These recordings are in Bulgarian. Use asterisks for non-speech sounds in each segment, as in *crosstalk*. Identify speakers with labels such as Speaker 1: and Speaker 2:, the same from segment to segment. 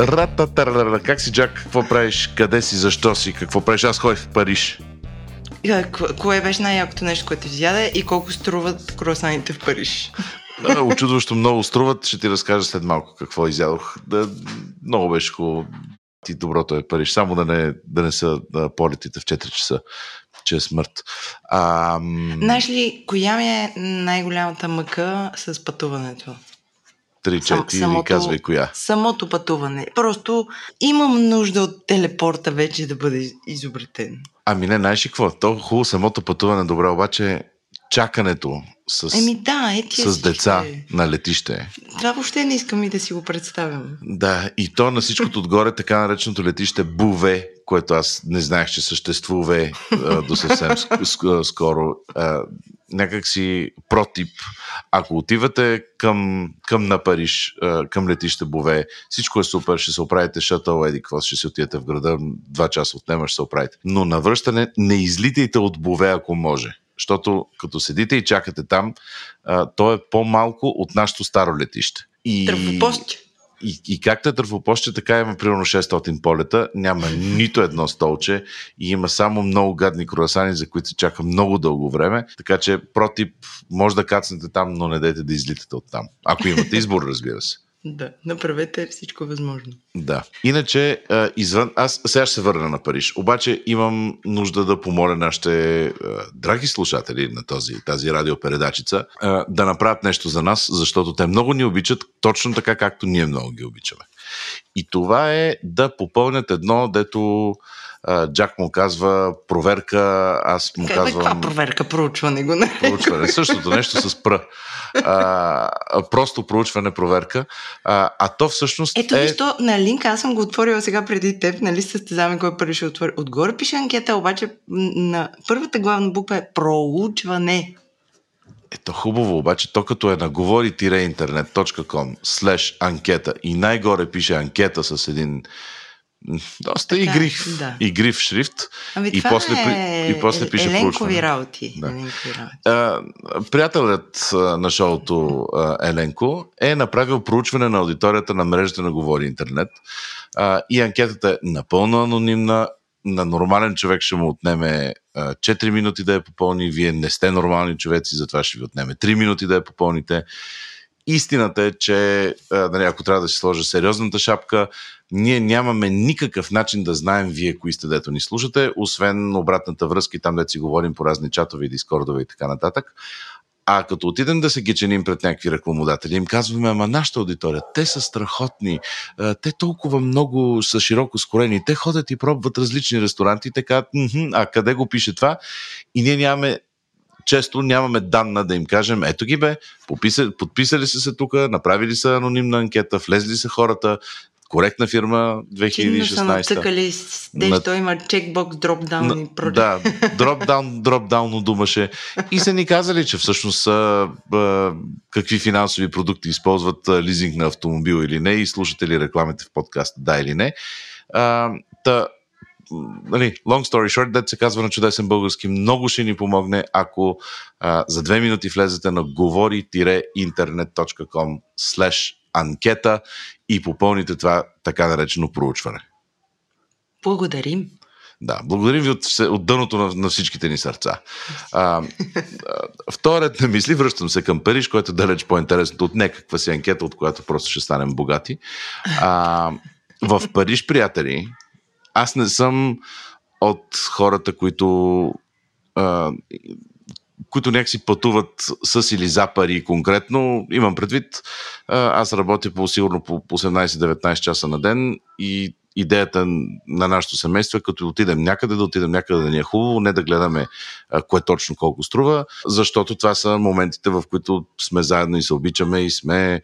Speaker 1: Рататарара, как си, Джак? Какво правиш? Къде си? Защо си? Какво правиш? Аз ходих в Париж.
Speaker 2: Кое беше най-якото нещо, което изяде и колко струват круасаните в Париж?
Speaker 1: Очудващо много струват. Ще ти разкажа след малко какво изядох. Да, много беше хубаво. Ти доброто е Париж. Само да не, да не са полетите в 4 часа, че е смърт. А,
Speaker 2: Знаеш ли, коя ми е най-голямата мъка с пътуването?
Speaker 1: 3-4 казвай коя.
Speaker 2: Самото пътуване. Просто имам нужда от телепорта вече да бъде изобретен.
Speaker 1: Ами не, знаеш ли какво? То хубаво самото пътуване, добре, обаче чакането с,
Speaker 2: Еми да, е,
Speaker 1: с деца е. на летище.
Speaker 2: Това въобще не искам и да си го представям.
Speaker 1: Да, и то на всичкото отгоре така нареченото летище Буве, което аз не знаех, че съществува до съвсем скоро. Някак си протип. Ако отивате към, към на Париж, към летище Бове, всичко е супер, ще се оправите шатъл, еди какво, ще си отидете в града, два часа отнема, ще се оправите. Но на връщане не излитайте от Бове, ако може защото като седите и чакате там, а, то е по-малко от нашето старо летище.
Speaker 2: И... Търфопост.
Speaker 1: И, и както е търфопоще, така има примерно 600 полета, няма нито едно столче и има само много гадни круасани, за които се чака много дълго време. Така че протип, може да кацнете там, но не дайте да излитате от там. Ако имате избор, разбира се.
Speaker 2: Да, направете всичко възможно.
Speaker 1: Да. Иначе, извън... Аз сега ще се върна на Париж. Обаче имам нужда да помоля нашите драги слушатели на този, тази радиопередачица да направят нещо за нас, защото те много ни обичат, точно така както ние много ги обичаме. И това е да попълнят едно, дето Джак му казва проверка, аз му
Speaker 2: Къде,
Speaker 1: казвам...
Speaker 2: Каква проверка? Проучване го не.
Speaker 1: Проучване. Същото нещо с пр. А, просто проучване, проверка. А, а то всъщност
Speaker 2: Ето
Speaker 1: е...
Speaker 2: виж на линк, аз съм го отворила сега преди теб, нали състезаваме кой първи ще отвори. Отгоре пише анкета, обаче на първата главна буква е проучване.
Speaker 1: Ето хубаво, обаче то като е на говори-интернет.com слеш анкета и най-горе пише анкета с един доста така, игрив, да. игрив шрифт.
Speaker 2: Ами
Speaker 1: и, после,
Speaker 2: е,
Speaker 1: и после пише
Speaker 2: Еленкови работи.
Speaker 1: Да. Еленкови работи. А, приятелят на шоуто Еленко е направил проучване на аудиторията на мрежата на Говори Интернет. А, и анкетата е напълно анонимна. На нормален човек ще му отнеме 4 минути да я попълни. Вие не сте нормални човеци, затова ще ви отнеме 3 минути да я попълните. Истината е, че нали, ако трябва да си сложа сериозната шапка, ние нямаме никакъв начин да знаем вие кои сте, дето ни слушате, освен обратната връзка и там, дето си говорим по разни чатове, дискордове и така нататък. А като отидем да се геченим пред някакви рекламодатели, им казваме, ама нашата аудитория, те са страхотни, те толкова много са широко скорени, те ходят и пробват различни ресторанти и така, а къде го пише това? И ние нямаме често нямаме данна да им кажем, ето ги бе, подписали, подписали са се тук, направили са анонимна анкета, влезли са хората, коректна фирма 2016. са
Speaker 2: натъкали, дещо на... има чекбокс, дропдаун и
Speaker 1: прочее. Да, дропдаун, дропдаун думаше. И са ни казали, че всъщност са а, какви финансови продукти използват а, лизинг на автомобил или не и слушате ли рекламите в подкаста, да или не. А, та, нали, long story short, дет се казва на чудесен български, много ще ни помогне, ако а, за две минути влезете на говори-интернет.com slash анкета и попълните това така наречено проучване.
Speaker 2: Благодарим.
Speaker 1: Да, благодарим ви от, от дъното на, на всичките ни сърца. А, вторият на мисли, връщам се към Париж, което е далеч по-интересното от някаква си анкета, от която просто ще станем богати. А, в Париж, приятели, аз не съм от хората, които а, които някакси пътуват с или за пари конкретно. Имам предвид, аз работя по сигурно по 18-19 часа на ден и идеята на нашето семейство е като отидем някъде, да отидем някъде да ни е хубаво, не да гледаме кое точно колко струва, защото това са моментите, в които сме заедно и се обичаме и сме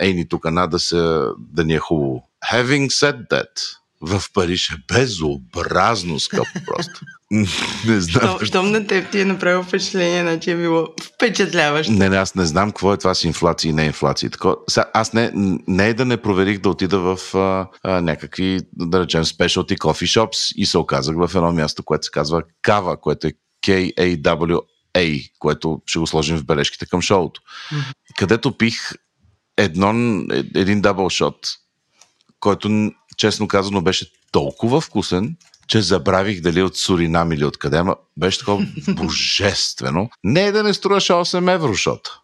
Speaker 1: ейни тук на да, се, да ни е хубаво. Having said that, в Париж е безобразно скъпо просто.
Speaker 2: не знам. Щом на теб ти е направил впечатление, значи е било впечатляващо.
Speaker 1: Не, не, аз не знам какво е това с инфлация и не инфлация. Тако, сега, аз не, не е да не проверих да отида в а, а, някакви, да речем, specialty coffee shops и се оказах в едно място, което се казва Кава, което е K-A-W-A, което ще го сложим в бележките към шоуто. Mm-hmm. Където пих едно, един дабл шот който честно казано беше толкова вкусен, че забравих дали от Суринам или откъде, ама беше такова *laughs* божествено. Не е да не струваше 8 евро, защото.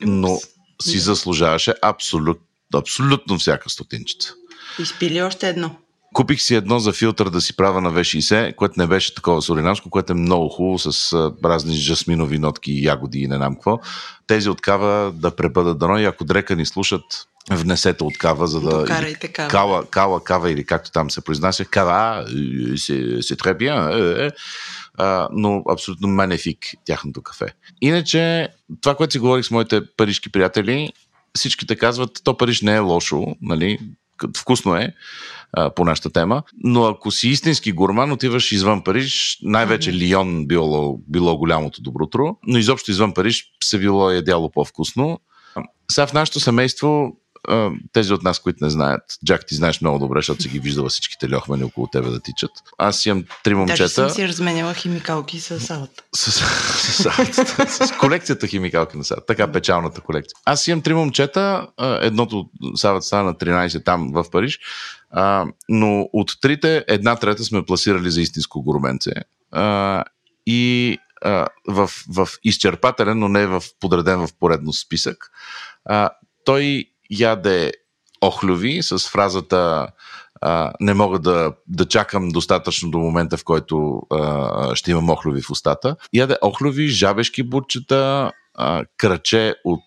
Speaker 1: Но си заслужаваше абсолют, абсолютно всяка стотинчица.
Speaker 2: Изпи ли още едно?
Speaker 1: Купих си едно за филтър да си правя на V60, което не беше такова суринамско, което е много хубаво с разни жасминови нотки, ягоди и не знам какво. Тези от кава да пребъдат дано и ако дрека ни слушат, внесете от кава, за да...
Speaker 2: Докарайте кава.
Speaker 1: Кала, кала, кава или както там се произнася. Кава, е, се, се требя, е, е. А, но абсолютно менефик тяхното кафе. Иначе, това, което си говорих с моите парижки приятели, всичките казват, то Париж не е лошо, нали? Вкусно е а, по нашата тема, но ако си истински гурман, отиваш извън Париж, най-вече Лион било, било голямото добротро, но изобщо извън Париж се било ядяло по-вкусно. Сега в нашето семейство тези от нас, които не знаят, Джак, ти знаеш много добре, защото си ги виждала всичките льохмани около тебе да тичат. Аз имам три момчета.
Speaker 2: Даже съм си разменяла химикалки с салата.
Speaker 1: С, с, с, с колекцията химикалки на садата. Така печалната колекция. Аз имам три момчета. Едното садата стана на 13 там в Париж. А, но от трите, една трета сме пласирали за истинско гурменце. А, и а, в, в изчерпателен, но не в подреден в поредно списък. А, той яде охлюви с фразата а, не мога да, да чакам достатъчно до момента, в който а, ще имам охлюви в устата. Яде охлюви, жабешки бурчета, а, кръче от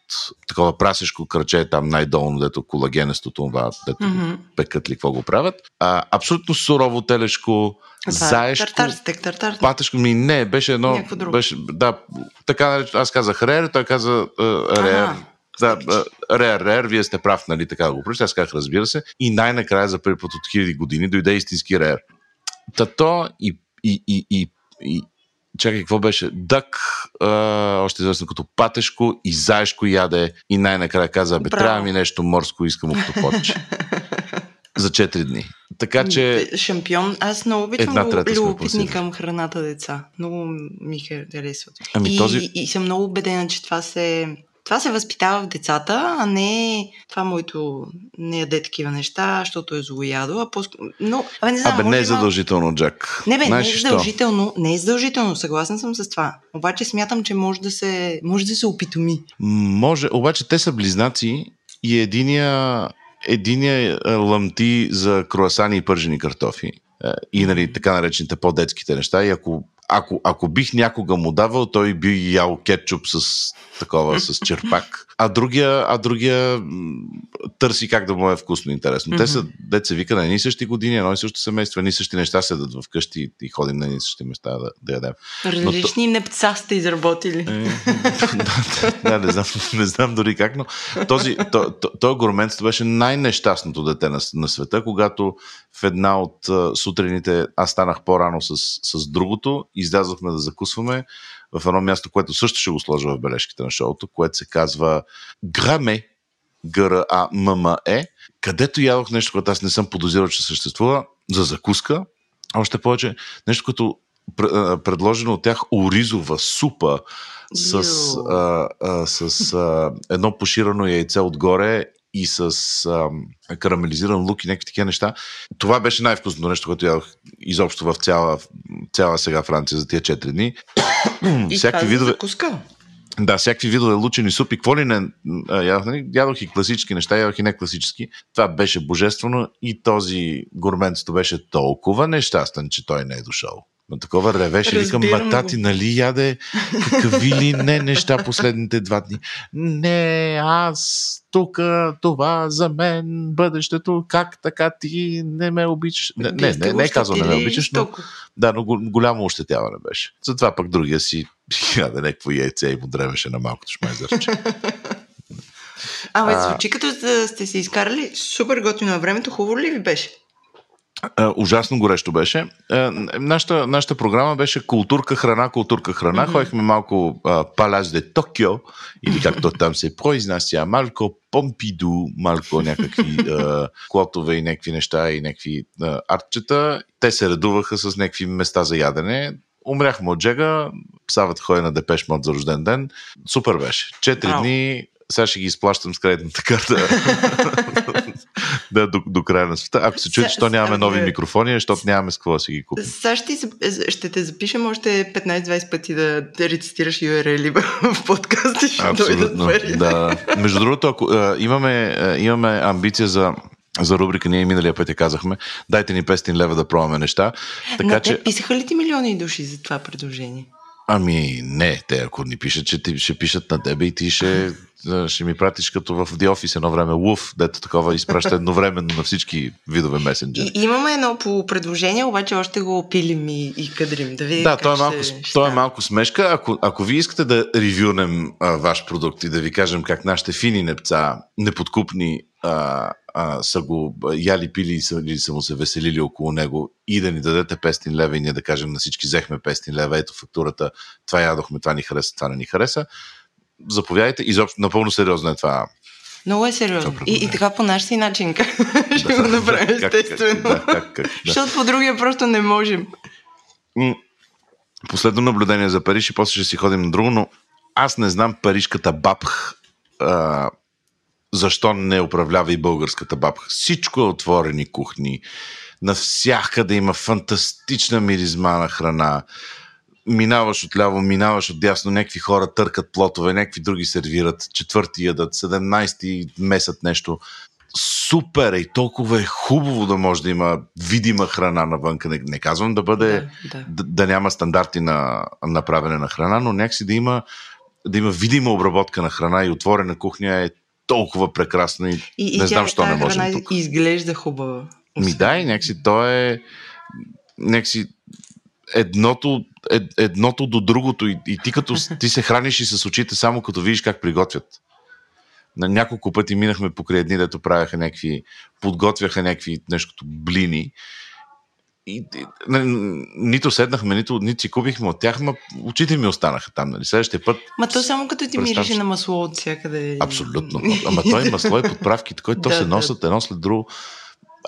Speaker 1: такова прасешко кръче, там най-долно, дето колагенестото, това, дето
Speaker 2: Мгм.
Speaker 1: пекат ли, какво го правят. А, абсолютно сурово телешко,
Speaker 2: Това е
Speaker 1: заешко,
Speaker 2: Тартар стек, тартар.
Speaker 1: патешко ми не, беше едно, беше, да, така наречено, аз казах рер, той каза а, рер.
Speaker 2: Ага,
Speaker 1: Да, рер, рер, вие сте прав, нали, така да го прочете. Аз казах, разбира се. И най-накрая за първи път от хиляди години дойде истински рер. Тато и, и, и, и, и чакай, какво беше? Дък, а, още известно като патешко и заешко яде и най-накрая каза, бе,
Speaker 2: Браво.
Speaker 1: трябва ми нещо морско, искам октоподче. *laughs* за 4 дни. Така че
Speaker 2: Шампион. Аз много обичам любопитни към храната деца. Много ми харесват.
Speaker 1: Ами
Speaker 2: и,
Speaker 1: този-
Speaker 2: и съм много убедена, че това се, това се възпитава в децата, а не това моето не яде такива неща, защото е злоядо, а по Но, абе, не знам,
Speaker 1: Абе, не е задължително, Джак.
Speaker 2: Не бе,
Speaker 1: Знаеш
Speaker 2: не е задължително, не е задължително, съгласен съм с това. Обаче смятам, че може да се, може да се опитоми.
Speaker 1: Може, обаче те са близнаци и единия, единия е, лъмти за круасани и пържени картофи. Е, И нали, така наречените по-детските неща. И ако, ако, ако бих някога му давал, той би ял кетчуп с такова, с черпак. А другия, а другия търси как да му е вкусно интересно. Те са, деца вика, на едни и същи години, едно и също семейство, едни и същи неща седат вкъщи и, ходим на едни и същи места да, да ядем. Но
Speaker 2: Различни непца сте изработили.
Speaker 1: Е, *laughs* да, не знам, не знам дори как, но този, то, то, то гурменство беше най-нещастното дете на, на света, когато в една от сутрините аз станах по-рано с, с другото, излязохме да закусваме в едно място, което също ще го сложа в бележките на шоуто, което се казва Граме, Г-Р-А-М-М-Е, където ядох нещо, което аз не съм подозирал, че съществува, за закуска. Още повече, нещо, като предложено от тях оризова супа с, а, а, с а, едно поширано яйце отгоре и с а, карамелизиран лук и някакви такива неща. Това беше най-вкусното нещо, което ядох изобщо в цяла, цяла сега Франция за тия 4 дни.
Speaker 2: И
Speaker 1: всякакви
Speaker 2: това за
Speaker 1: видове,
Speaker 2: закуска.
Speaker 1: да, всякакви видове лучени супи, какво ли не нали? ядох и класически неща, ядох и не класически. Това беше божествено и този гурменцето беше толкова нещастен, че той не е дошъл. На такова ревеше, викам,
Speaker 2: Разбирам
Speaker 1: ма тати,
Speaker 2: го.
Speaker 1: нали яде какви ли не неща последните два дни. Не, аз тук, това за мен, бъдещето, как така ти не ме обичаш. Не, не, не, не е казал не ме обичаш, но да, но го- голямо ощетяване беше. Затова пък другия си яде някакво яйце и му древеше на малкото шмайзърче.
Speaker 2: Абе, звучи като да сте се изкарали супер готино на времето. Хубаво ли ви беше?
Speaker 1: А, ужасно горещо беше. А, нашата, нашата програма беше културка храна, културка храна. Mm-hmm. Ходихме малко Палас де Токио, или както там се произнася, малко Помпиду, малко някакви а, клотове и някакви неща и някакви а, артчета. Те се редуваха с някакви места за ядене. Умряхме от джега, Савът ходи на Депеш Мод за рожден ден. Супер беше. Четири дни, сега ще ги изплащам с кредитната карта. *laughs* *laughs* да, до, до края на света. Ако се чуете, що нямаме нови
Speaker 2: е.
Speaker 1: микрофони, защото нямаме с какво да си ги купим.
Speaker 2: Сега ще, ти зап- ще те запишем още 15-20 пъти да, да рецитираш URL *laughs* в подкаст и ще дойдат пари.
Speaker 1: Да. Между другото, ако а, имаме, а, имаме амбиция за за рубрика, ние миналия път я казахме, дайте ни 500 лева да пробваме неща. Така
Speaker 2: На
Speaker 1: че,
Speaker 2: писаха ли ти милиони души за това предложение?
Speaker 1: ами не, те ако ни пишат, че ти, ще пишат на тебе и ти ще, ще ми пратиш като в The Office едно време Луф, дето такова изпраща едновременно на всички видове месенджери.
Speaker 2: И, имаме едно по предложение, обаче още го пилим и, и кадрим. Да видим
Speaker 1: Да, той е, малко,
Speaker 2: ще
Speaker 1: той е малко смешка. Ако, ако ви искате да ревюнем а, ваш продукт и да ви кажем как нашите фини непца, неподкупни, а, а, са го яли, пили и са, или са му се веселили около него и да ни дадете 500 лева и ние да кажем на всички взехме 500 лева, ето фактурата, това ядохме, това ни хареса, това не ни хареса. Заповядайте. Изобщо напълно сериозно е това.
Speaker 2: Много е сериозно. И, и
Speaker 1: предложение.
Speaker 2: така по наш си начин *laughs* как ще го направим,
Speaker 1: Как-
Speaker 2: естествено.
Speaker 1: Да, как, как, да.
Speaker 2: Защото по другия просто не можем.
Speaker 1: Последно наблюдение за Париж и после ще си ходим на друго, но аз не знам парижката бабх а, защо не управлява и българската бабх. Всичко е отворени кухни. Навсякъде има фантастична миризма на храна. Минаваш отляво, минаваш отдясно, някакви хора търкат плотове, някакви други сервират, четвърти ядат, 17-ти месят нещо. Супер е и толкова е хубаво да може да има видима храна навънка. Не, не казвам да бъде
Speaker 2: Да, да.
Speaker 1: да, да няма стандарти на, на правене на храна, но някакси да има, да има видима обработка на храна и отворена кухня е толкова прекрасно и,
Speaker 2: И, и
Speaker 1: не знам, що не
Speaker 2: храна
Speaker 1: тук.
Speaker 2: изглежда хубава.
Speaker 1: Ми да, и някакси то е някакси едното, ед, едното до другото и, и ти като ти се храниш и с очите само като видиш как приготвят. На няколко пъти минахме покрай едни, дето правяха някакви, подготвяха някакви нещо блини. И, и, н- нито седнахме, нито, нито си купихме от тях, ма очите ми останаха там. Нали? Следващия път
Speaker 2: Ма то само като ти мирише на масло от всякъде.
Speaker 1: Абсолютно. Ама той масло и подправките, които то *laughs*
Speaker 2: Да,
Speaker 1: се
Speaker 2: да.
Speaker 1: носят едно след друго.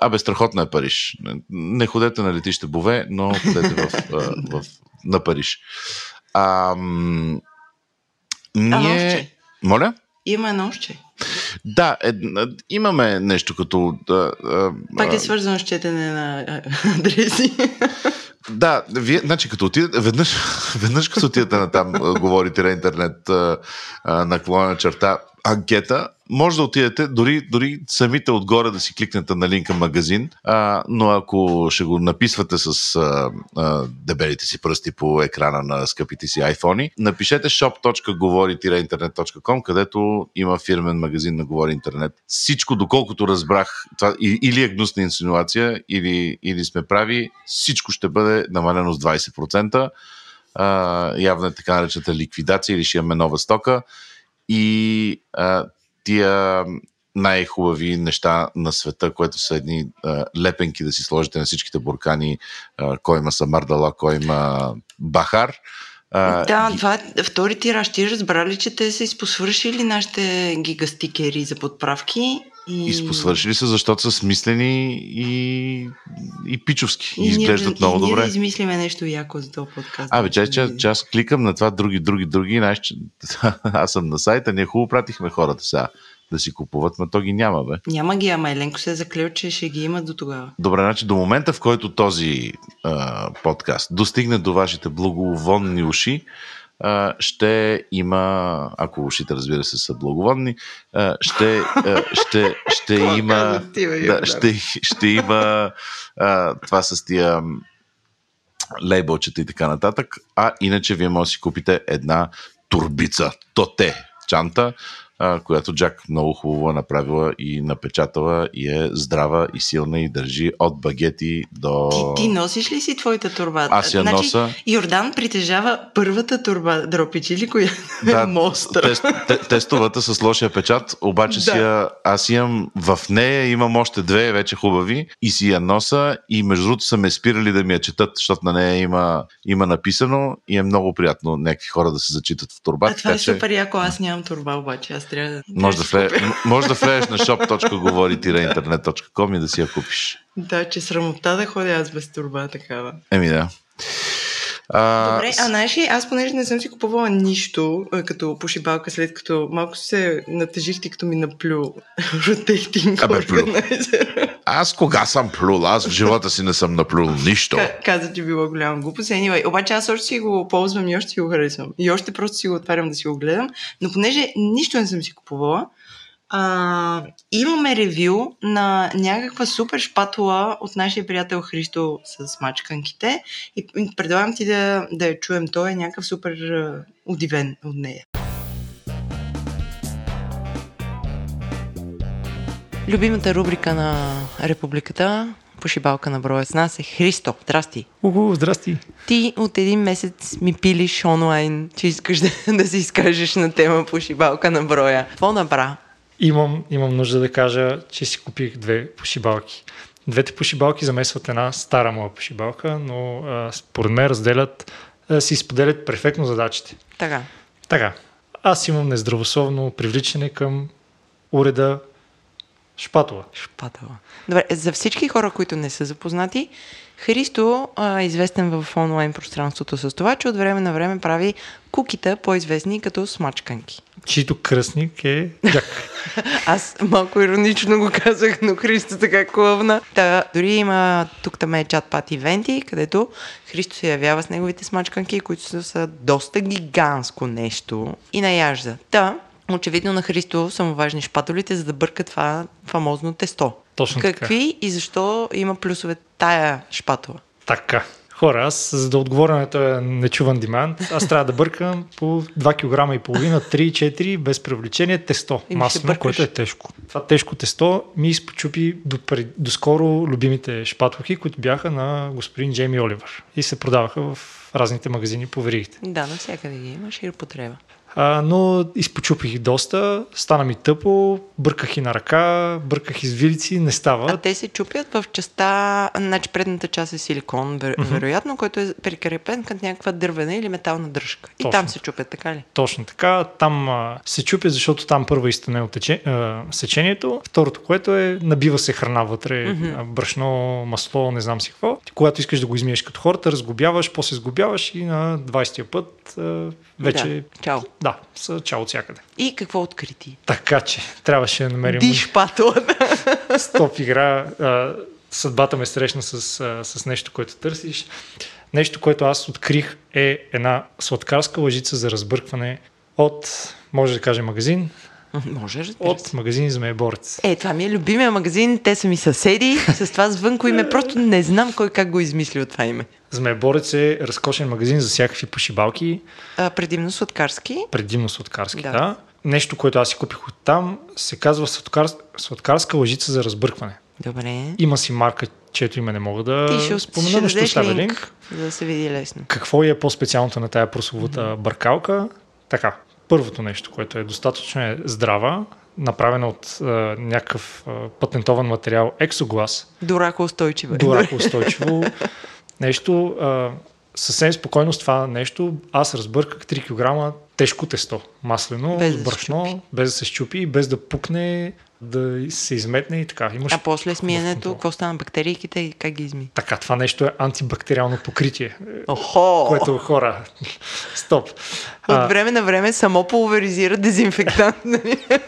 Speaker 1: Абе, страхотна е Париж. Не ходете на летище Бове, но ходете в, а, в, на Париж. А,
Speaker 2: А
Speaker 1: ние...
Speaker 2: нощче.
Speaker 1: Моля?
Speaker 2: Има нощче.
Speaker 1: Да, е, имаме нещо като... Да, а,
Speaker 2: Пак
Speaker 1: а,
Speaker 2: е свързано с четене на а, адреси.
Speaker 1: Да, вие, значи като отидете, веднъж, *laughs* веднъж като отидете на там, а, говорите на интернет а, а, наклонена черта анкета, може да отидете, дори, дори самите отгоре да си кликнете на линка магазин, а, но ако ще го написвате с а, а, дебелите си пръсти по екрана на скъпите си iPhone, напишете shop.govori-internet.com, където има фирмен магазин на Говори Интернет. Всичко, доколкото разбрах, това или е гнусна инсинуация, или, или сме прави, всичко ще бъде намалено с 20%. А, явно е така наречената ликвидация или ще имаме нова стока. И а, тия най-хубави неща на света, което са едни а, лепенки да си сложите на всичките буркани, а, кой има самардала, кой има бахар. А,
Speaker 2: да,
Speaker 1: ги-
Speaker 2: това е втори тираж. Ти разбра ли, че те са изпосвършили нашите гигастикери за подправки? И,
Speaker 1: Изпосвършили са, защото са смислени и, и пичовски. И,
Speaker 2: ние
Speaker 1: изглеждат
Speaker 2: да,
Speaker 1: много
Speaker 2: и ние
Speaker 1: добре.
Speaker 2: да измислиме нещо яко за този подкаст.
Speaker 1: Абе, че, че, че аз кликам на това други, други, други, че *laughs* аз съм на сайта, ние хубаво пратихме хората сега да си купуват, но то ги няма, бе.
Speaker 2: Няма ги, ама Еленко се е заклел, че ще ги има до тогава.
Speaker 1: Добре, значи до момента, в който този а, подкаст достигне до вашите благовонни уши, ще има, ако ушите разбира се са благовонни, а, ще, ще, ще има, да, ще, ще има това с тия лейбълчета и така нататък, а иначе вие може да си купите една турбица, тоте чанта, а, която Джак много хубаво е направила и напечатала и е здрава и силна и държи от багети до...
Speaker 2: Ти, ти носиш ли си твоята турба?
Speaker 1: Аз я
Speaker 2: значи,
Speaker 1: носа.
Speaker 2: Йордан притежава първата турба дропичи ли, която
Speaker 1: Да,
Speaker 2: е *laughs* монстър.
Speaker 1: тест, те, тестовата с лошия печат, обаче
Speaker 2: Да.
Speaker 1: си я, аз имам в нея, имам още две вече хубави и си я носа и между другото са ме спирали да ми я четат, защото на нея има, има написано и е много приятно някакви хора да се зачитат в турба.
Speaker 2: А това е
Speaker 1: така че
Speaker 2: супер яко, аз нямам турба, обаче аз трябва да...
Speaker 1: Може да, вле, може да влезеш на shop.govori-internet.com и да си я купиш.
Speaker 2: Да, че срамота да ходя аз без турба такава.
Speaker 1: Еми да. А,
Speaker 2: Добре, а знаеш ли, аз понеже не съм си купувала нищо като пошибалка, след като малко се натъжих, ти като ми наплю *laughs* ротейтинг
Speaker 1: Абе, плю. Аз кога съм плюл? Аз в живота си не съм наплюл нищо.
Speaker 2: Ка- Каза, че била голяма глупост. Anyway, обаче аз още си го ползвам и още си го харесвам. И още просто си го отварям да си го гледам. Но понеже нищо не съм си купувала, а, имаме ревю на някаква супер шпатула от нашия приятел Христо с мачканките и предлагам ти да, да я чуем. Той е някакъв супер удивен от нея. Любимата рубрика на Републиката Пошибалка на броя с нас е Христо. Здрасти!
Speaker 3: Уху, здрасти.
Speaker 2: Ти от един месец ми пилиш онлайн, че искаш да, *laughs* да се изкажеш на тема пошибалка на броя. Какво набра?
Speaker 3: Имам, имам нужда да кажа, че си купих две пошибалки. Двете пошибалки замесват една стара моя пошибалка, но а, според мен разделят, а, си споделят перфектно задачите.
Speaker 2: Така.
Speaker 3: Така, аз имам нездравословно привличане към уреда шпатула.
Speaker 2: Шпатала. Добре, за всички хора, които не са запознати, Христо е известен в онлайн пространството с това, че от време на време прави кукита, по-известни като смачканки.
Speaker 3: Чието кръстник е Джак. *laughs*
Speaker 2: Аз малко иронично го казах, но Христо така клъвна. Та, дори има тук там е чат пат ивенти, където Христо се явява с неговите смачканки, които са, са доста гигантско нещо и наяжда. Та, очевидно на Христо са му важни шпатолите, за да бърка това фамозно тесто.
Speaker 3: Точно така.
Speaker 2: Какви и защо има плюсове тая шпатула?
Speaker 3: Така. Хора, аз за да отговоря на този нечуван демант, аз трябва да бъркам по 2 кг и половина, 3-4 без привлечение тесто.
Speaker 2: И
Speaker 3: което е тежко. Това тежко тесто ми изпочупи до, пред- доскоро любимите шпатлохи, които бяха на господин Джейми Оливър. И се продаваха в разните магазини по веригите.
Speaker 2: Да, навсякъде ги имаш и употреба.
Speaker 3: А, но изпочупих доста, стана ми тъпо, бърках и на ръка, бърках из вилици, не
Speaker 2: А
Speaker 3: става.
Speaker 2: те се чупят в частта, значи предната част е силикон, вер,
Speaker 3: Мгм.
Speaker 2: вероятно, който е прикрепен към някаква дървена или метална дръжка. И
Speaker 3: Точно
Speaker 2: там се чупят, така ли?
Speaker 3: Точно така. Там а, се чупя, защото там първо е изтънело тече, а, сечението. Второто, което е набива се храна вътре, а, брашно, масло, не знам си какво. Ти, когато искаш да го измиеш като хората, разглобяваш, после сглобяваш и на 20-я път а, вече...
Speaker 2: Да. Чао.
Speaker 3: Да, са чао от всякъде.
Speaker 2: И какво открити?
Speaker 3: Така че трябваше да намерим
Speaker 2: Диш патулата. *laughs*
Speaker 3: стоп игра. А, съдбата ме срещна с, а, с нещо, което търсиш. Нещо, което аз открих е една сладкарска лъжица за разбъркване от, може да кажем, магазин,
Speaker 2: Може, разбира
Speaker 3: от магазин Змееборец.
Speaker 2: Е, това ми е любимия магазин, те са ми съседи, с това звънко име, просто не знам кой как го измислил това име.
Speaker 3: Змееборец е разкошен магазин за всякакви пошибалки,
Speaker 2: А, предимно сладкарски.
Speaker 3: предимно сладкарски,
Speaker 2: Да.
Speaker 3: да. Нещо, което аз си купих от там, се казва сладкар... сладкарска лъжица за разбъркване.
Speaker 2: Добре.
Speaker 3: Има си марка, чието име не мога да
Speaker 2: Ти ще,
Speaker 3: спомена,
Speaker 2: ще
Speaker 3: но ще оставя
Speaker 2: линк,
Speaker 3: линк.
Speaker 2: за да се види лесно.
Speaker 3: Какво е по-специалното на тая прословута mm-hmm. бъркалка? Така, първото нещо, което е достатъчно е здрава, направена от а, някакъв а, патентован материал Exoglass,
Speaker 2: До рако устойчива.
Speaker 3: до рако устойчиво *laughs* нещо. А, съвсем спокойно с това нещо аз разбърках 3 кг тежко тесто, маслено,
Speaker 2: Без да
Speaker 3: брашно,
Speaker 2: щупи.
Speaker 3: без да се щупи, без да пукне, да се изметне и така. Имаш
Speaker 2: А после смиенето, какво стана бактерийките и как ги изми?
Speaker 3: Така, това нещо е антибактериално покритие,
Speaker 2: Охо!
Speaker 3: което хора, *laughs* стоп.
Speaker 2: От време на време само пулверизира дезинфектант. нали? *laughs*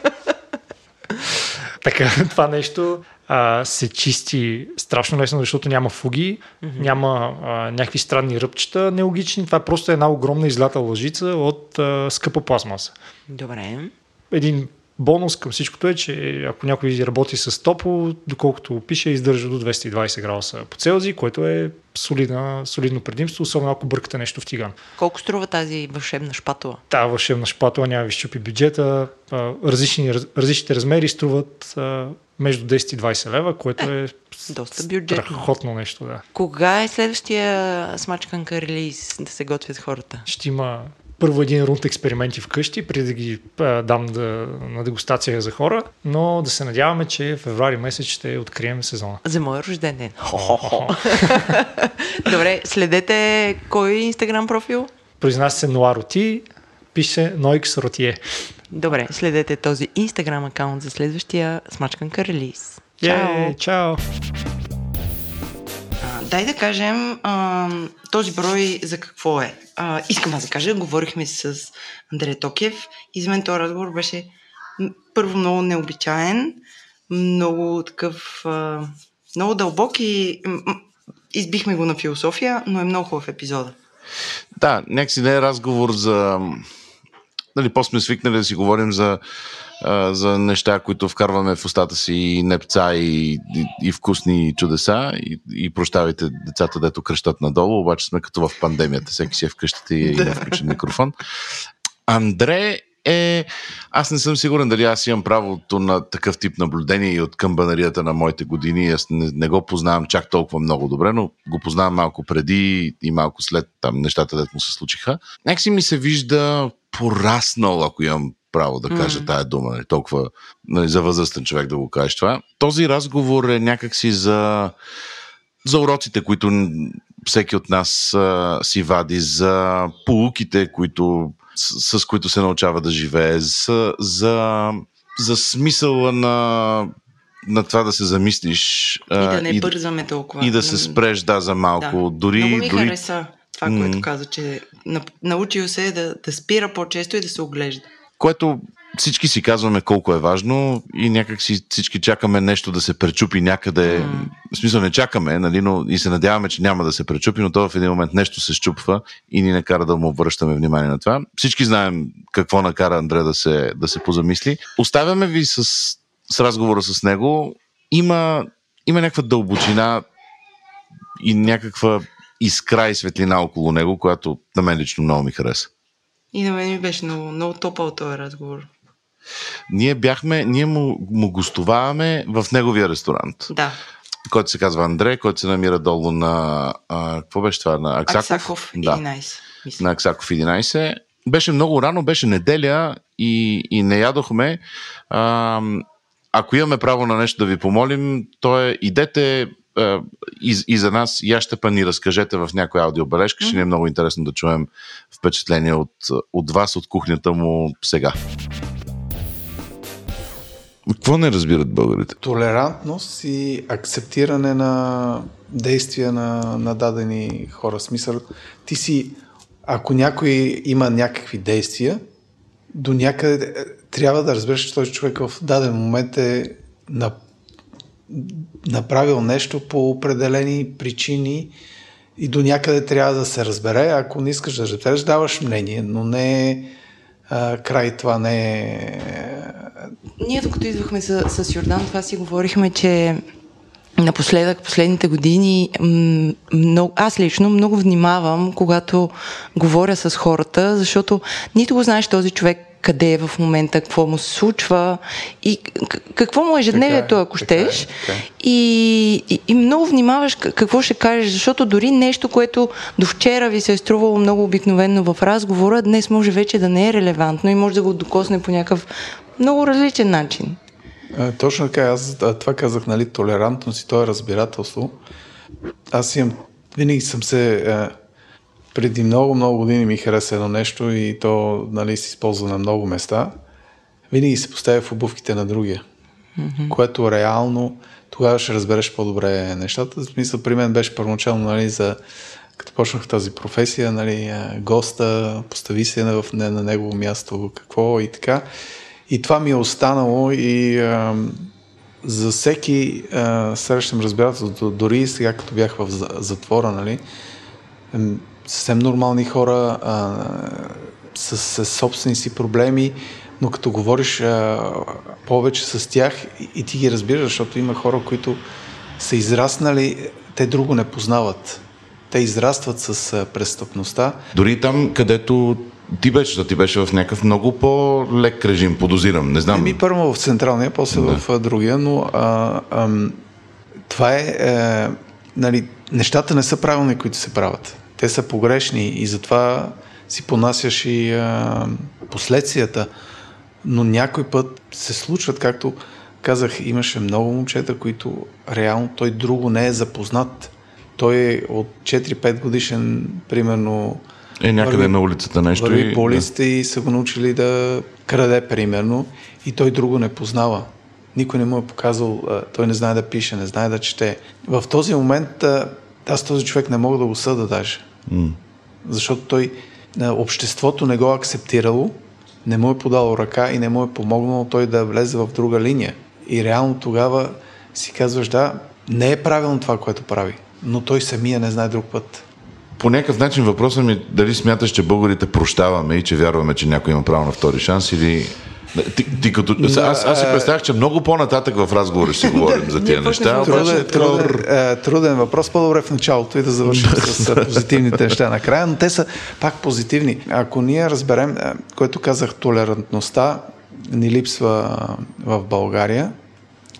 Speaker 3: Така, *laughs* това нещо а, се чисти страшно лесно, защото няма фуги, mm-hmm. няма а, някакви странни ръбчета нелогични. Това е просто една огромна излята лъжица от а, скъпа пластмаса.
Speaker 2: Добре.
Speaker 3: Един бонус към всичкото е, че ако някой работи с топло, доколкото пише, издържа до 220 градуса по Целзий, което е солидна, солидно предимство, особено ако бъркате нещо в тиган.
Speaker 2: Колко струва тази вълшебна шпатула?
Speaker 3: Тази вълшебна шпатула няма ви щупи бюджета. Различни, раз, различните размери струват между 10 и 20 лева, което е *laughs*
Speaker 2: Доста бюджетно.
Speaker 3: страхотно нещо. Да.
Speaker 2: Кога е следващия смачканка релиз да се готвят хората?
Speaker 3: Ще има първо един рунд експерименти вкъщи, преди да ги а, дам да, на дегустация за хора, но да се надяваме, че в февруари месец ще открием сезона.
Speaker 2: За моя рожден ден. *laughs* Добре, следете кой инстаграм профил?
Speaker 3: Произнася се Roti, пише Noix Rotier.
Speaker 2: Добре, следете този инстаграм акаунт за следващия смачканка релиз. Чао!
Speaker 3: Е, чао!
Speaker 2: Дай да кажем а, този брой за какво е. А, искам аз да кажа, говорихме с Андрея Токев и за мен този разговор беше първо много необичаен, много такъв, а, много дълбок и избихме го на философия, но е много хубав епизода.
Speaker 1: Да, някакси не е разговор за... Нали, по-сме свикнали да си говорим за за неща, които вкарваме в устата си и непца и, и, и вкусни чудеса и, и прощавайте децата, дето кръщат надолу, обаче сме като в пандемията, всеки си е вкъщите и има включен микрофон. Андре е... Аз не съм сигурен дали аз имам правото на такъв тип наблюдение и от камбанарията на моите години. Аз не, не го познавам чак толкова много добре, но го познавам малко преди и малко след там нещата, дето му се случиха. Някакси ми се вижда пораснал, ако имам право да кажа mm. тая дума, нали, толкова нали, за възрастен човек да го кажеш това. Този разговор е някакси за, за уроците, които всеки от нас а, си вади, за полуките, които, с, с които се научава да живее, за, за, за смисъла на на това да се замислиш.
Speaker 2: И да не и, бързаме толкова.
Speaker 1: И да се спреш, да, за малко. Да. Дори,
Speaker 2: Много ми
Speaker 1: дори...
Speaker 2: хареса това, което mm. каза, че научил се е да, да спира по-често и да се оглежда
Speaker 1: което всички си казваме колко е важно и някак си всички чакаме нещо да се пречупи някъде. Mm. В смисъл не чакаме, нали, но и се надяваме, че няма да се пречупи, но то в един момент нещо се щупва и ни накара да му обръщаме внимание на това. Всички знаем какво накара Андре да се, да се позамисли. Оставяме ви с, с разговора с него. Има, има някаква дълбочина и някаква искра и светлина около него, която на мен лично много ми хареса.
Speaker 2: И на мен ми беше много, много топъл този разговор.
Speaker 1: Ние бяхме, ние му, му гостуваваме в неговия ресторант.
Speaker 2: Да.
Speaker 1: Който се казва Андре, който се намира долу на... А, какво беше това? На Аксаков?
Speaker 2: Аксаков 11.
Speaker 1: Да. На Аксаков 11. Беше много рано, беше неделя и, и не ядохме. А, ако имаме право на нещо да ви помолим, то е идете и, и за нас ящепа ни разкажете в някоя аудиобележка. Mm-hmm. Ще ни е много интересно да чуем впечатление от, от вас, от кухнята му сега. Какво не разбират българите?
Speaker 4: Толерантност и акцептиране на действия на, на дадени хора. Смисъл, ти си, ако някой има някакви действия, до някъде е, трябва да разбереш, че този човек в даден момент е на направил нещо по определени причини и до някъде трябва да се разбере. Ако не искаш да разбереш, даваш мнение, но не край това не е...
Speaker 2: Ние докато идвахме с, с Йордан, това си говорихме, че напоследък, последните години, много, аз лично много внимавам, когато говоря с хората, защото нито го знаеш този човек къде е в момента, какво му се случва и какво му е ежедневието, ако така е, щеш. Така е. И, и, и много внимаваш какво ще кажеш, защото дори нещо, което до вчера ви се е струвало много обикновено в разговора, днес може вече да не е релевантно и може да го докосне по някакъв много различен начин.
Speaker 4: А, точно така, аз това казах, нали, толерантност и то е разбирателство. Аз имам, винаги съм се преди много, много години ми хареса едно нещо и то нали, се използва на много места. Винаги се поставя в обувките на другия, mm-hmm. което реално тогава ще разбереш по-добре нещата. В смисъл, при мен беше първоначално нали, за като почнах тази професия, нали, госта, постави се на, на, на негово място, какво и така. И това ми е останало и а, за всеки а, срещам разбирателство, дори сега като бях в затвора, нали, съвсем нормални хора, а, с, с собствени си проблеми, но като говориш а, повече с тях и, и ти ги разбираш, защото има хора, които са израснали, те друго не познават. Те израстват с а, престъпността.
Speaker 1: Дори там, където ти беше, да ти беше в някакъв много по-лек режим, подозирам, не знам.
Speaker 4: Еми първо в централния, после да. в другия, но а, а, това е, е, нали, нещата не са правилни, които се правят те са погрешни и затова си понасяш и а, последствията. Но някой път се случват, както казах, имаше много момчета, които реално той друго не е запознат. Той е от 4-5 годишен, примерно,
Speaker 1: е някъде върви, на улицата нещо.
Speaker 4: Върви и... по да. и са го научили да краде, примерно, и той друго не познава. Никой не му е показал, той не знае да пише, не знае да чете. В този момент аз този човек не мога да го съда даже. Mm. Защото той, обществото не го е акцептирало, не му е подало ръка и не му е помогнало той да влезе в друга линия. И реално тогава си казваш, да, не е правилно това, което прави, но той самия не знае друг път.
Speaker 1: По някакъв начин въпросът ми е дали смяташ, че българите прощаваме и че вярваме, че някой има право на втори шанс или ти, ти като... Аз, аз си представях, че много по-нататък в разговора ще *laughs* си говорим за тия неща.
Speaker 4: Труден, труден, е, труден въпрос, по-добре в началото и да завършим *laughs* с позитивните неща накрая, но те са пак позитивни. Ако ние разберем, е, което казах, толерантността ни липсва в България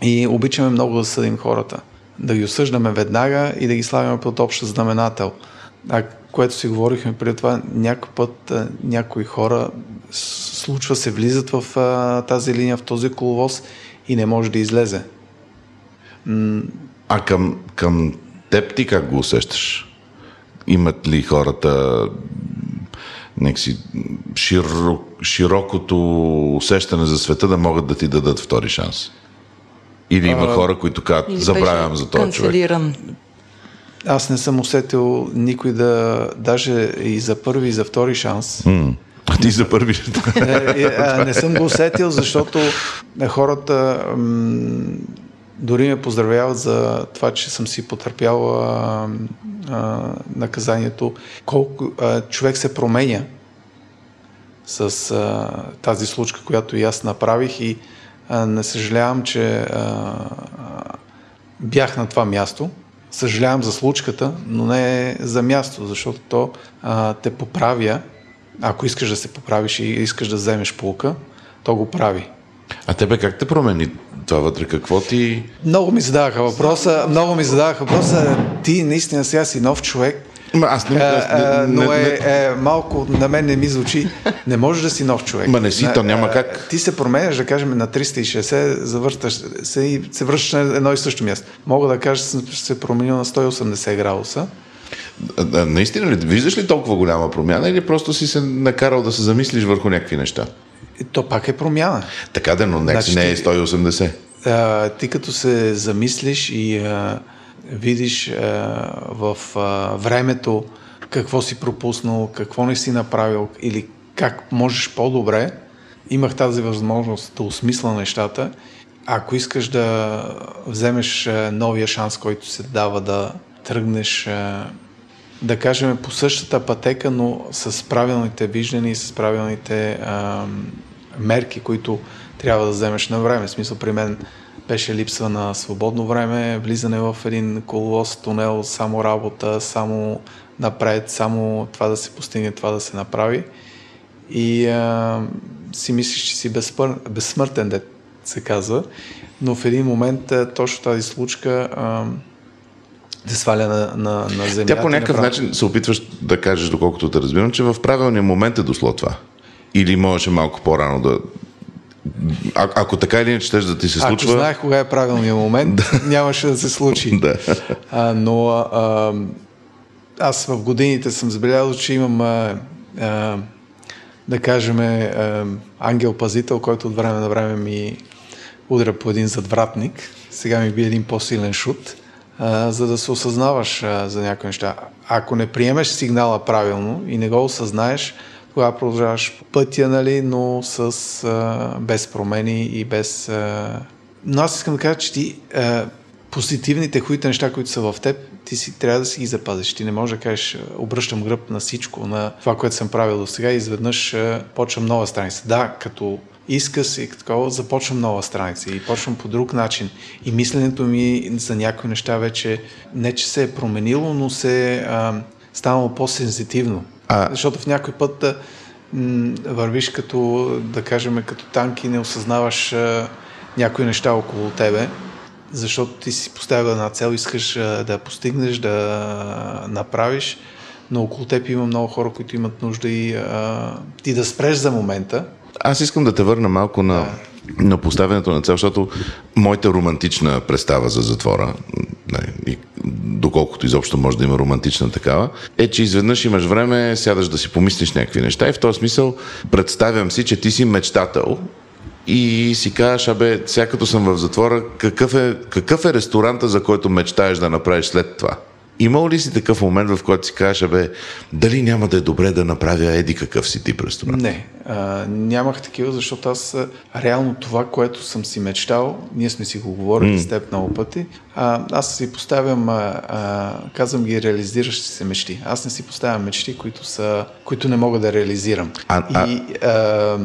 Speaker 4: и обичаме много да съдим хората. Да ги осъждаме веднага и да ги славяме под общ знаменател. А което си говорихме преди това, някой път е, някои хора случва се, влизат в а, тази линия, в този коловоз и не може да излезе.
Speaker 1: М- а към, към теб ти как го усещаш? Имат ли хората някакси широ, широкото усещане за света да могат да ти дадат втори шанс? Или има а, хора, които казват, забравям за този човек?
Speaker 4: Аз не съм усетил никой да, даже и за първи, и за втори шанс.
Speaker 1: Mm. А ти за първи. *laughs*
Speaker 4: не, не съм го усетил, защото хората м- дори ме поздравяват за това, че съм си потърпял а, а, наказанието. Колко а, човек се променя с а, тази случка, която и аз направих и а, не съжалявам, че а, бях на това място. Съжалявам за случката, но не за място, защото то а, те поправя ако искаш да се поправиш и искаш да вземеш полука, то го прави.
Speaker 1: А тебе как те промени това вътре? Какво ти...
Speaker 4: Много ми задаваха въпроса, много ми задаваха въпроса, ти наистина сега си нов човек,
Speaker 1: Ма аз не,
Speaker 4: аз не, а, но е, е, малко на мен не ми звучи. Не можеш да си нов човек.
Speaker 1: Ма не си, то няма как.
Speaker 4: Ти се променяш, да кажем, на 360, завърташ се и се връщаш на едно и също място. Мога да кажа, че съм се променил на 180 градуса.
Speaker 1: Наистина ли? Виждаш ли толкова голяма промяна или просто си се накарал да се замислиш върху някакви неща?
Speaker 4: То пак е промяна.
Speaker 1: Така да, но значи, не е 180.
Speaker 4: А, ти като се замислиш и а, видиш а, в а, времето какво си пропуснал, какво не си направил или как можеш по-добре, имах тази възможност да осмисля нещата. Ако искаш да вземеш новия шанс, който се дава да тръгнеш да кажем, по същата пътека, но с правилните виждания и с правилните а, мерки, които трябва да вземеш на време. В смисъл, при мен беше липса на свободно време, влизане в един коловоз, тунел, само работа, само напред, само това да се постигне, това да се направи. И а, си мислиш, че си безпър... безсмъртен, де се казва. Но в един момент точно тази случка а, да сваля на, на, на земята.
Speaker 1: Тя по някакъв направо... начин се опитваш да кажеш, доколкото те разбирам, че в правилния момент е дошло това. Или можеше малко по-рано да... А, ако така или иначе щеш да ти се случва...
Speaker 4: Ако знаех кога е правилният момент, *laughs* нямаше да се случи. *laughs*
Speaker 1: да.
Speaker 4: А, но а, аз в годините съм забелязал, че имам а, а, да кажем ангел-пазител, който от време на време ми удря по един задвратник. Сега ми би един по-силен шут а, за да се осъзнаваш а, за някои неща. Ако не приемеш сигнала правилно и не го осъзнаеш, тогава продължаваш пътя, нали, но с, а, без промени и без... А... Но аз искам да кажа, че ти а, позитивните, хубавите неща, които са в теб, ти си трябва да си ги запазиш. Ти не можеш да кажеш, обръщам гръб на всичко, на това, което съм правил до сега и изведнъж почвам нова страница. Да, като иска се и такова, започвам нова страница и почвам по друг начин. И мисленето ми за някои неща вече не че се е променило, но се е станало по-сензитивно. А... Защото в някой път м- вървиш като, да кажем, като танк и не осъзнаваш а, някои неща около тебе, защото ти си поставил една цел, искаш а, да постигнеш, да направиш, но около теб има много хора, които имат нужда и а, ти да спреш за момента,
Speaker 1: аз искам да те върна малко на, на поставянето на цел, защото моята романтична представа за затвора, и доколкото изобщо може да има романтична такава, е, че изведнъж имаш време, сядаш да си помислиш някакви неща и в този смисъл представям си, че ти си мечтател и си кажеш, абе, сега като съм в затвора, какъв е, какъв е ресторанта, за който мечтаеш да направиш след това? Имал ли си такъв момент, в който си кажеш, бе, дали няма да е добре да направя еди какъв си тип ресторант?
Speaker 4: Не, а, нямах такива, защото аз а, реално това, което съм си мечтал, ние сме си го говорили mm. с теб много пъти, а, аз си поставям, а, а, казвам ги реализиращи се мечти. Аз не си поставям мечти, които, са, които не мога да реализирам. А, и а,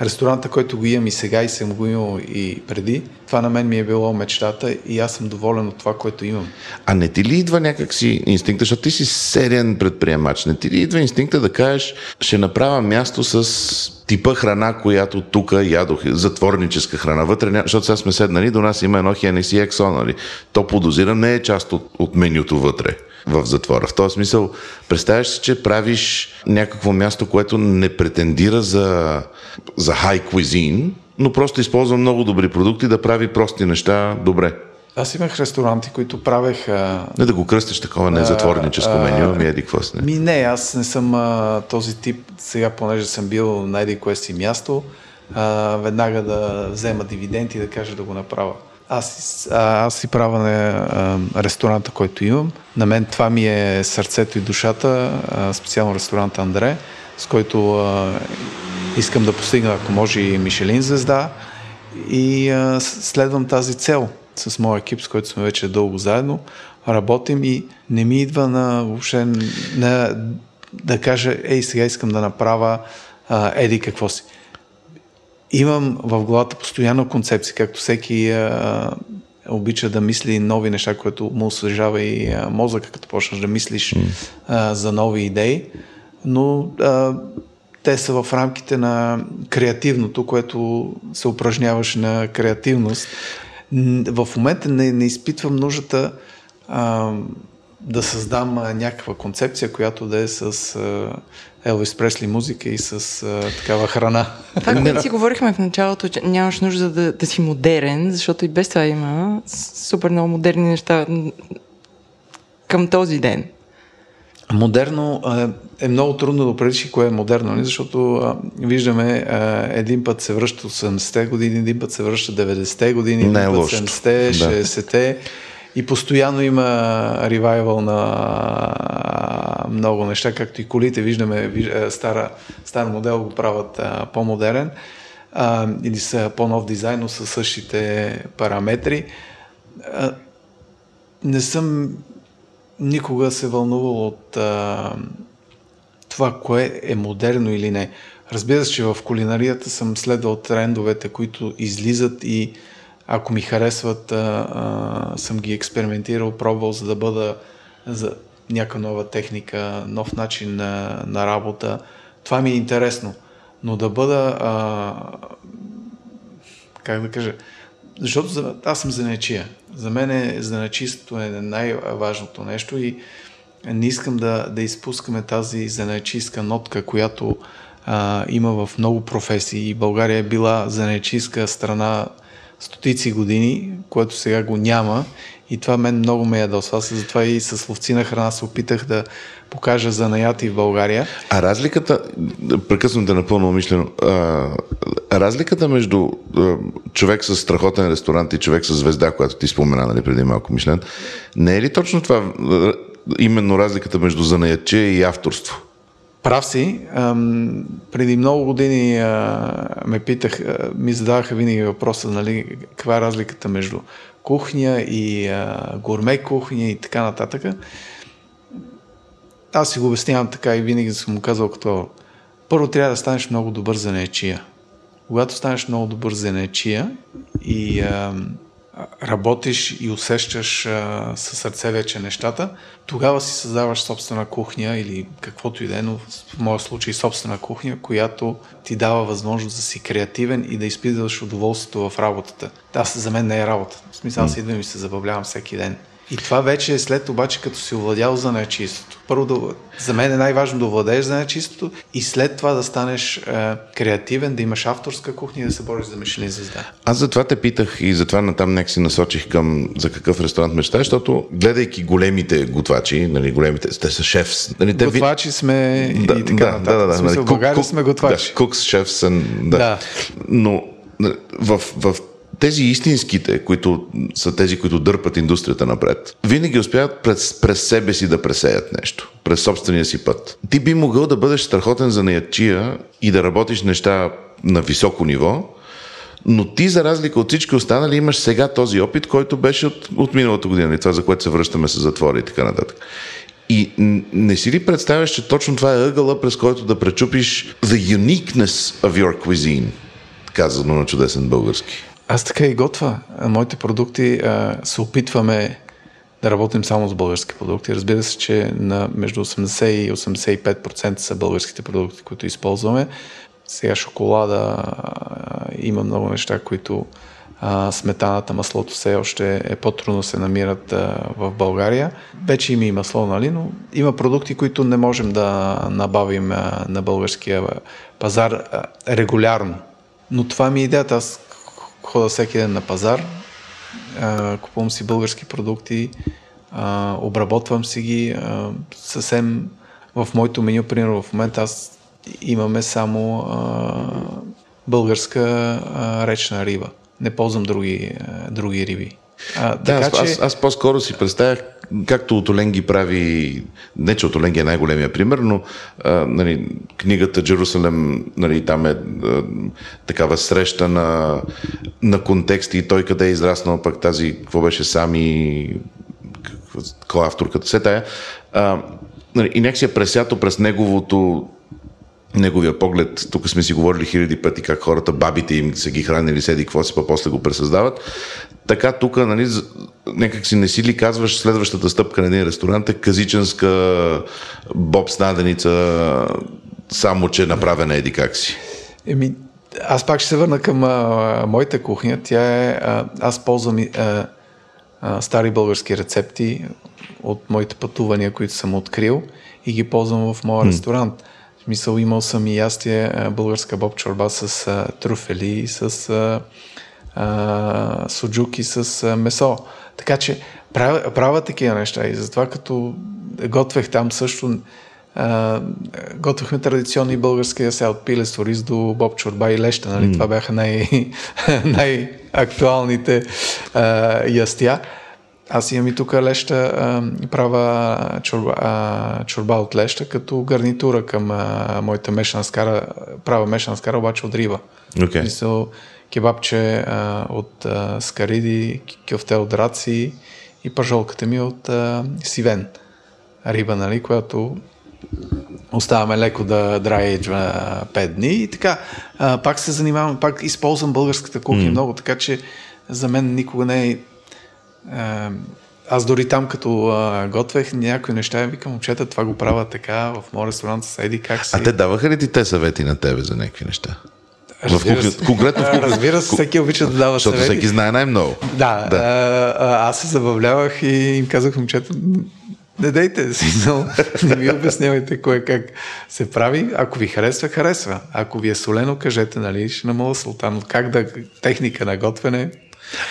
Speaker 4: ресторанта, който го имам и сега и съм го имал и преди, това на мен ми е било мечтата и аз съм доволен от това, което имам.
Speaker 1: А не ти ли идва някакси инстинкта, защото ти си сериен предприемач, не ти ли идва инстинкта да кажеш, ще направя място с типа храна, която тук ядох, затворническа храна. Вътре, защото сега сме седнали, до нас има едно Hennessy XO, нали? То подозирам не е част от, от менюто вътре в затвора. В този смисъл, представяш си, че правиш някакво място, което не претендира за, за high cuisine, но просто използва много добри продукти да прави прости неща добре.
Speaker 4: Аз имах ресторанти, които правех... А...
Speaker 1: Не да го кръстиш такова не затворническо меню, ами еди какво
Speaker 4: сне. Ми не, аз не съм а, този тип, сега понеже съм бил на еди кое си място, а, веднага да взема дивиденти и да кажа да го направя. Аз, аз си правя на ресторанта, който имам. На мен това ми е сърцето и душата, специално ресторанта Андре, с който искам да постигна, ако може и Мишелин звезда. И следвам тази цел с моя екип, с който сме вече дълго заедно. Работим и не ми идва на въобще на, да кажа, ей, сега искам да направя еди какво си имам в главата постоянно концепция, както всеки а, обича да мисли нови неща, което му освежава и а, мозъка, като почнеш да мислиш а, за нови идеи, но а, те са в рамките на креативното, което се упражняваш на креативност. В момента не, не изпитвам нуждата а, да създам някаква концепция, която да е с Елвис Пресли музика и с а, такава храна.
Speaker 2: Това, което си говорихме в началото, че нямаш нужда да, да си модерен, защото и без това има супер много модерни неща към този ден.
Speaker 4: Модерно е много трудно да определиш кое е модерно, нали? защото а, виждаме а, един път се връща 80-те години, един път се връща 90-те години, един
Speaker 1: е
Speaker 4: път 70-те, 60-те. И постоянно има ревайвал на много неща, както и колите. Виждаме стара, стар модел го правят а, по-модерен а, или са по-нов дизайн, но със същите параметри. А, не съм никога се вълнувал от а, това, кое е модерно или не. Разбира се, че в кулинарията съм следвал трендовете, които излизат и ако ми харесват, а, а, съм ги експериментирал, пробвал, за да бъда за някаква нова техника, нов начин на, на работа. Това ми е интересно. Но да бъда, а, как да кажа, защото за, аз съм занечия. За мен е, занечистото е най-важното нещо и не искам да, да изпускаме тази занечистка нотка, която а, има в много професии. България е била занечистка страна стотици години, което сега го няма и това мен много ме ядосва. Аз затова и с ловци на храна се опитах да покажа занаяти в България.
Speaker 1: А разликата, прекъсвам да напълно умишлено, разликата между а, човек с страхотен ресторант и човек с звезда, която ти спомена нали, преди малко Мишлен, не е ли точно това именно разликата между занаятче и авторство?
Speaker 4: Прав си. Ам, преди много години а, ме питах, а, ми задаваха винаги въпроса, нали, каква е разликата между кухня и а, гурме кухня и така нататък. Аз си го обяснявам така и винаги съм му казал като първо трябва да станеш много добър за нечия. Когато станеш много добър за нечия и а, работиш и усещаш а, със сърце вече нещата, тогава си създаваш собствена кухня или каквото и да е, но в моя случай собствена кухня, която ти дава възможност да си креативен и да изпитваш удоволствието в работата. Да, за мен не е работа. В смисъл, аз идвам и се забавлявам всеки ден. И това вече е след обаче, като си овладял за нечистото. Първо, да, за мен е най-важно да овладееш за нечистото и след това да станеш е, креативен, да имаш авторска кухня и да се бориш за Мишелин звезда.
Speaker 1: Аз затова те питах и затова натам нека си насочих към за какъв ресторант мечтаеш, защото гледайки големите готвачи, нали, големите, те са шефс. Нали,
Speaker 4: те готвачи сме да, и така
Speaker 1: да,
Speaker 4: нататък.
Speaker 1: Да, да, да,
Speaker 4: смисъл,
Speaker 1: нали,
Speaker 4: България сме готвачи.
Speaker 1: Да, кукс, шефс, да. да. Но в, в тези истинските, които са тези, които дърпат индустрията напред, винаги успяват през, през себе си да пресеят нещо, през собствения си път. Ти би могъл да бъдеш страхотен за неячия и да работиш неща на високо ниво, но ти, за разлика от всички останали, имаш сега този опит, който беше от, от миналата година. И това, за което се връщаме с затвора и така нататък. И не си ли представяш, че точно това е ъгъла, през който да пречупиш the uniqueness of your cuisine, казано на чудесен български?
Speaker 4: Аз така и готва. Моите продукти а, се опитваме да работим само с български продукти. Разбира се, че на между 80 и 85% са българските продукти, които използваме. Сега шоколада има много неща, които а, сметаната, маслото все още е по-трудно се намират а, в България. Вече има и масло, нали, но има продукти, които не можем да набавим а, на българския пазар а, регулярно. Но това ми е идеята. Аз хода всеки ден на пазар, купувам си български продукти, обработвам си ги съвсем в моето меню, примерно в момента аз имаме само българска речна риба. Не ползвам други, други риби.
Speaker 1: А, да, така, аз, че... аз, аз по-скоро си представях както Отолен ги прави, не че Отолен е най-големия пример, но а, нали, книгата Джерусалем, нали, там е а, такава среща на, на контексти и той къде е израснал, пък тази, какво беше сами, кой е авторката, се тая. А, нали, и някак си е пресято през неговото неговия поглед, тук сме си говорили хиляди пъти как хората, бабите им са ги хранили, седи какво си, па после го пресъздават. Така тук, нали, някак си не си ли казваш следващата стъпка на един ресторант е казиченска боб снаденица, само че направена еди как си.
Speaker 4: Еми, аз пак ще се върна към а, моята кухня. Тя е, а, аз ползвам а, а, стари български рецепти от моите пътувания, които съм открил и ги ползвам в моя ресторант. В смисъл имал съм и ястие българска боб чорба с а, труфели, с а, а, суджуки с а, месо. Така че правя, правя такива неща и затова като готвех там също а, готвихме традиционни български яся от пиле рис до боб чорба и леща. Нали? Mm. Това бяха най- *laughs* най-актуалните а, ястия. Аз имам и тук леща, а, права чорба, а, чорба от леща, като гарнитура към а, моята мешана скара, права мешана скара, обаче от риба.
Speaker 1: Okay. Мисъл,
Speaker 4: кебабче а, от а, скариди, кюфте от раци и пържолката ми от а, сивен риба, нали, която оставаме леко да драйеджва 5 дни и така. А, пак се занимавам, пак използвам българската кухня mm. много, така че за мен никога не е аз дори там, като а, готвех някои неща, я викам, момчета, това го правя така, в моят ресторант с Еди, как си...
Speaker 1: А те даваха ли ти те съвети на тебе за някакви неща?
Speaker 4: в кухня, конкретно в кухня. Разбира се, всеки обича да дава
Speaker 1: Защото съвети. всеки знае най-много.
Speaker 4: Да, да. А, аз се забавлявах и им казах, момчета, не дейте, *laughs* смисъл, не ми обяснявайте кое как се прави. Ако ви харесва, харесва. Ако ви е солено, кажете, нали, ще намаля султан. Как да, техника на готвене,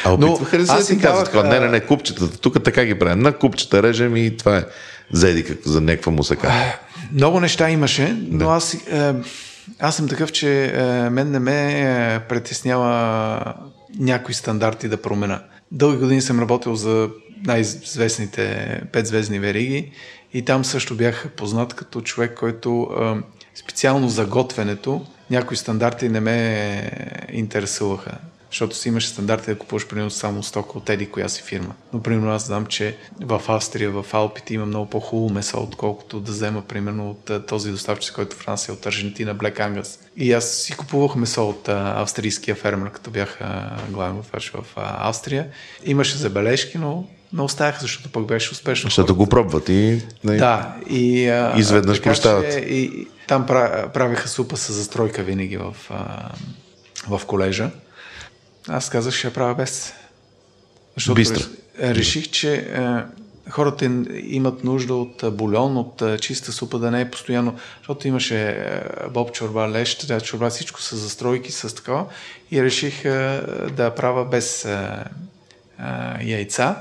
Speaker 1: а ли се да ти казват това? Не, не, не, купчетата. Тук така ги правим. На купчета режем и това е за еди, за някаква мусака.
Speaker 4: Много неща имаше, но да. аз е, аз съм такъв, че е, мен не ме е, притеснява някои стандарти да промена. Дълги години съм работил за най-известните петзвездни вериги и там също бях познат като човек, който специално за готвенето някои стандарти не ме интересуваха защото си имаш стандарти да купуваш примерно само стока от еди коя си фирма. Но примерно аз знам, че в Австрия, в Алпите има много по-хубаво месо, отколкото да взема примерно от този доставчик, който в Франция от Аржентина, Black Angus. И аз си купувах месо от австрийския фермер, като бях главен в, в Австрия. Имаше забележки, но не оставях, защото пък беше успешно.
Speaker 1: Защото го пробват и...
Speaker 4: Да, и...
Speaker 1: Изведнъж прощават.
Speaker 4: И, там правиха супа с застройка винаги в, в колежа. Аз казах, ще я правя без. Защото Бистро. реших, че е, хората имат нужда от е, бульон, от е, чиста супа, да не е постоянно, защото имаше е, боб чорба, лещ, да, чорба, всичко с застройки, с такова. И реших е, да правя без е, е, яйца,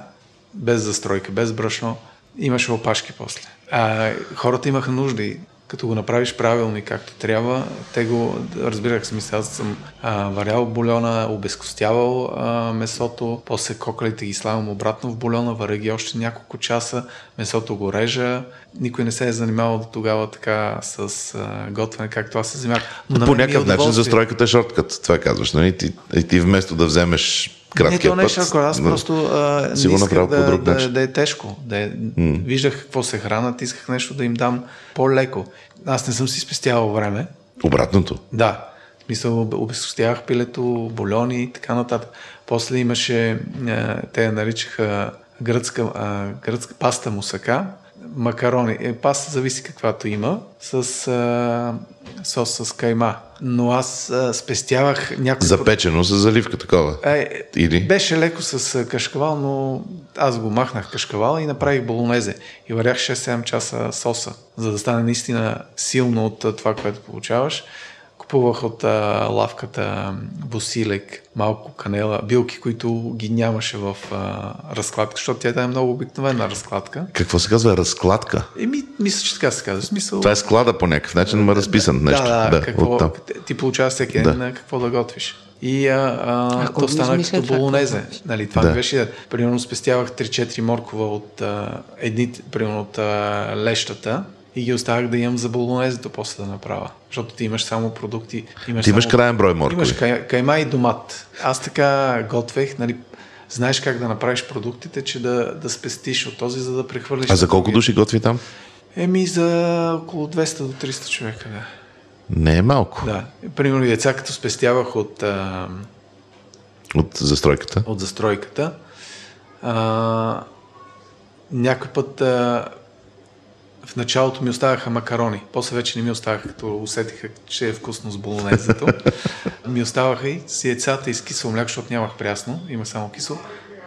Speaker 4: без застройка, без брашно. Имаше опашки после. А, хората имаха нужда и като го направиш правилно и както трябва, те го, разбирах смисъл, аз съм а, варял бульона, обезкостявал а, месото, после кокалите ги слагам обратно в бульона, варя ги още няколко часа, месото го режа, никой не се е занимавал до тогава така с а, готвене, както аз се занимавах.
Speaker 1: Но по някакъв начин застройката е шорткът, това казваш, нали? Ти, ти вместо да вземеш краткия
Speaker 4: не, то не
Speaker 1: е
Speaker 4: шарко, аз просто а, не исках да, да, да, е тежко. Да е, mm. Виждах какво се хранат, исках нещо да им дам по-леко. Аз не съм си спестявал време.
Speaker 1: Обратното.
Speaker 4: Да. В смисъл, об- обезкостявах пилето, бульони и така нататък. После имаше, те я наричаха гръцка, а, гръцка паста мусака, макарони. Е, паста зависи каквато има, с а, сос с кайма. Но аз а, спестявах някакво...
Speaker 1: Запечено с заливка такова.
Speaker 4: Е,
Speaker 1: Или?
Speaker 4: Беше леко с а, кашкавал, но аз го махнах кашкавал и направих болонезе. И варях 6-7 часа соса, за да стане наистина силно от а, това, което получаваш. Купувах от а, лавката босилек, малко канела, билки, които ги нямаше в а, разкладка, защото тя е много обикновена разкладка.
Speaker 1: Какво се казва? Разкладка.
Speaker 4: Еми, мисля, че така се казва. Смисъл,
Speaker 1: Това е склада по някакъв начин, ма разписан нещо.
Speaker 4: Да, да, какво,
Speaker 1: оттам.
Speaker 4: ти получаваш всеки ден на какво да готвиш. И а, а,
Speaker 2: Ако
Speaker 4: то стана като
Speaker 2: това,
Speaker 4: болонезе. Нали, това
Speaker 1: Да.
Speaker 4: ми беше. Примерно спестявах 3-4 моркова от а, едни, примерно от а, лещата и ги оставях да имам за болонезето после да направя. Защото ти имаш само продукти. Имаш
Speaker 1: Ти имаш
Speaker 4: само...
Speaker 1: крайен брой моркови.
Speaker 4: Имаш кай, кайма и домат. Аз така готвех, нали, знаеш как да направиш продуктите, че да, да спестиш от този, за да прехвърлиш.
Speaker 1: А за колко души готви там?
Speaker 4: Еми за около 200 до 300 човека, да.
Speaker 1: Не е малко.
Speaker 4: Да. Примерно деца, като спестявах от, а,
Speaker 1: От застройката.
Speaker 4: от застройката, а, някой път а, в началото ми оставаха макарони. После вече не ми оставаха, като усетиха, че е вкусно с болонезето. ми оставаха и с яйцата и с кисело мляко, защото нямах прясно, има само кисело.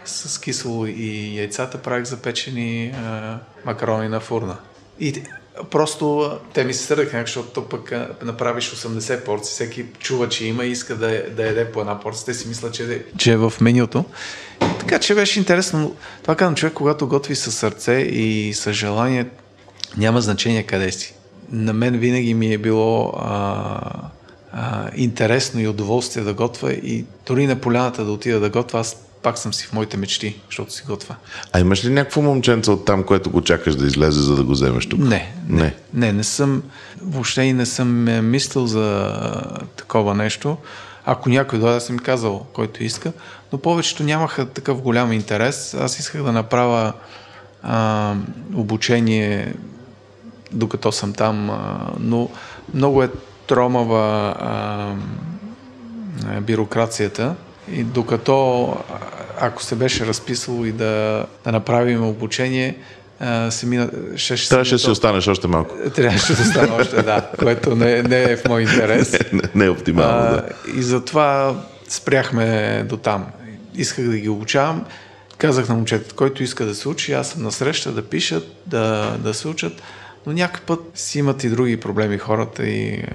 Speaker 4: С кисело и яйцата правих запечени а, макарони на фурна. И просто те ми се сърдаха, защото то пък направиш 80 порции, всеки чува, че има и иска да, да яде по една порция. Те си мислят, че, че е в менюто. Така че беше интересно. но Това казвам, човек, когато готви със сърце и с желание, няма значение къде си. На мен винаги ми е било а, а, интересно и удоволствие да готвя и дори на поляната да отида да готвя, аз пак съм си в моите мечти, защото си готвя.
Speaker 1: А имаш ли някакво момченце от там, което го чакаш да излезе, за да го вземеш тук?
Speaker 4: Не,
Speaker 1: Не.
Speaker 4: не, не, не съм, въобще и не съм е, мислил за а, такова нещо. Ако някой дойде, съм казал, който иска, но повечето нямаха такъв голям интерес. Аз исках да направя а, обучение, докато съм там, а, но много е тромава а, бюрокрацията и докато ако се беше разписало и да, да направим обучение, се мина, ще, ще
Speaker 1: Трябваше да си останеш още малко.
Speaker 4: Трябваше да стане още, да, което не, не е в мой интерес. *laughs*
Speaker 1: не, не е оптимално,
Speaker 4: А,
Speaker 1: да.
Speaker 4: и затова спряхме до там. Исках да ги обучавам. Казах на момчетата, който иска да се учи, аз съм на среща да пишат, да, да се учат, но някакъв път си имат и други проблеми хората и е,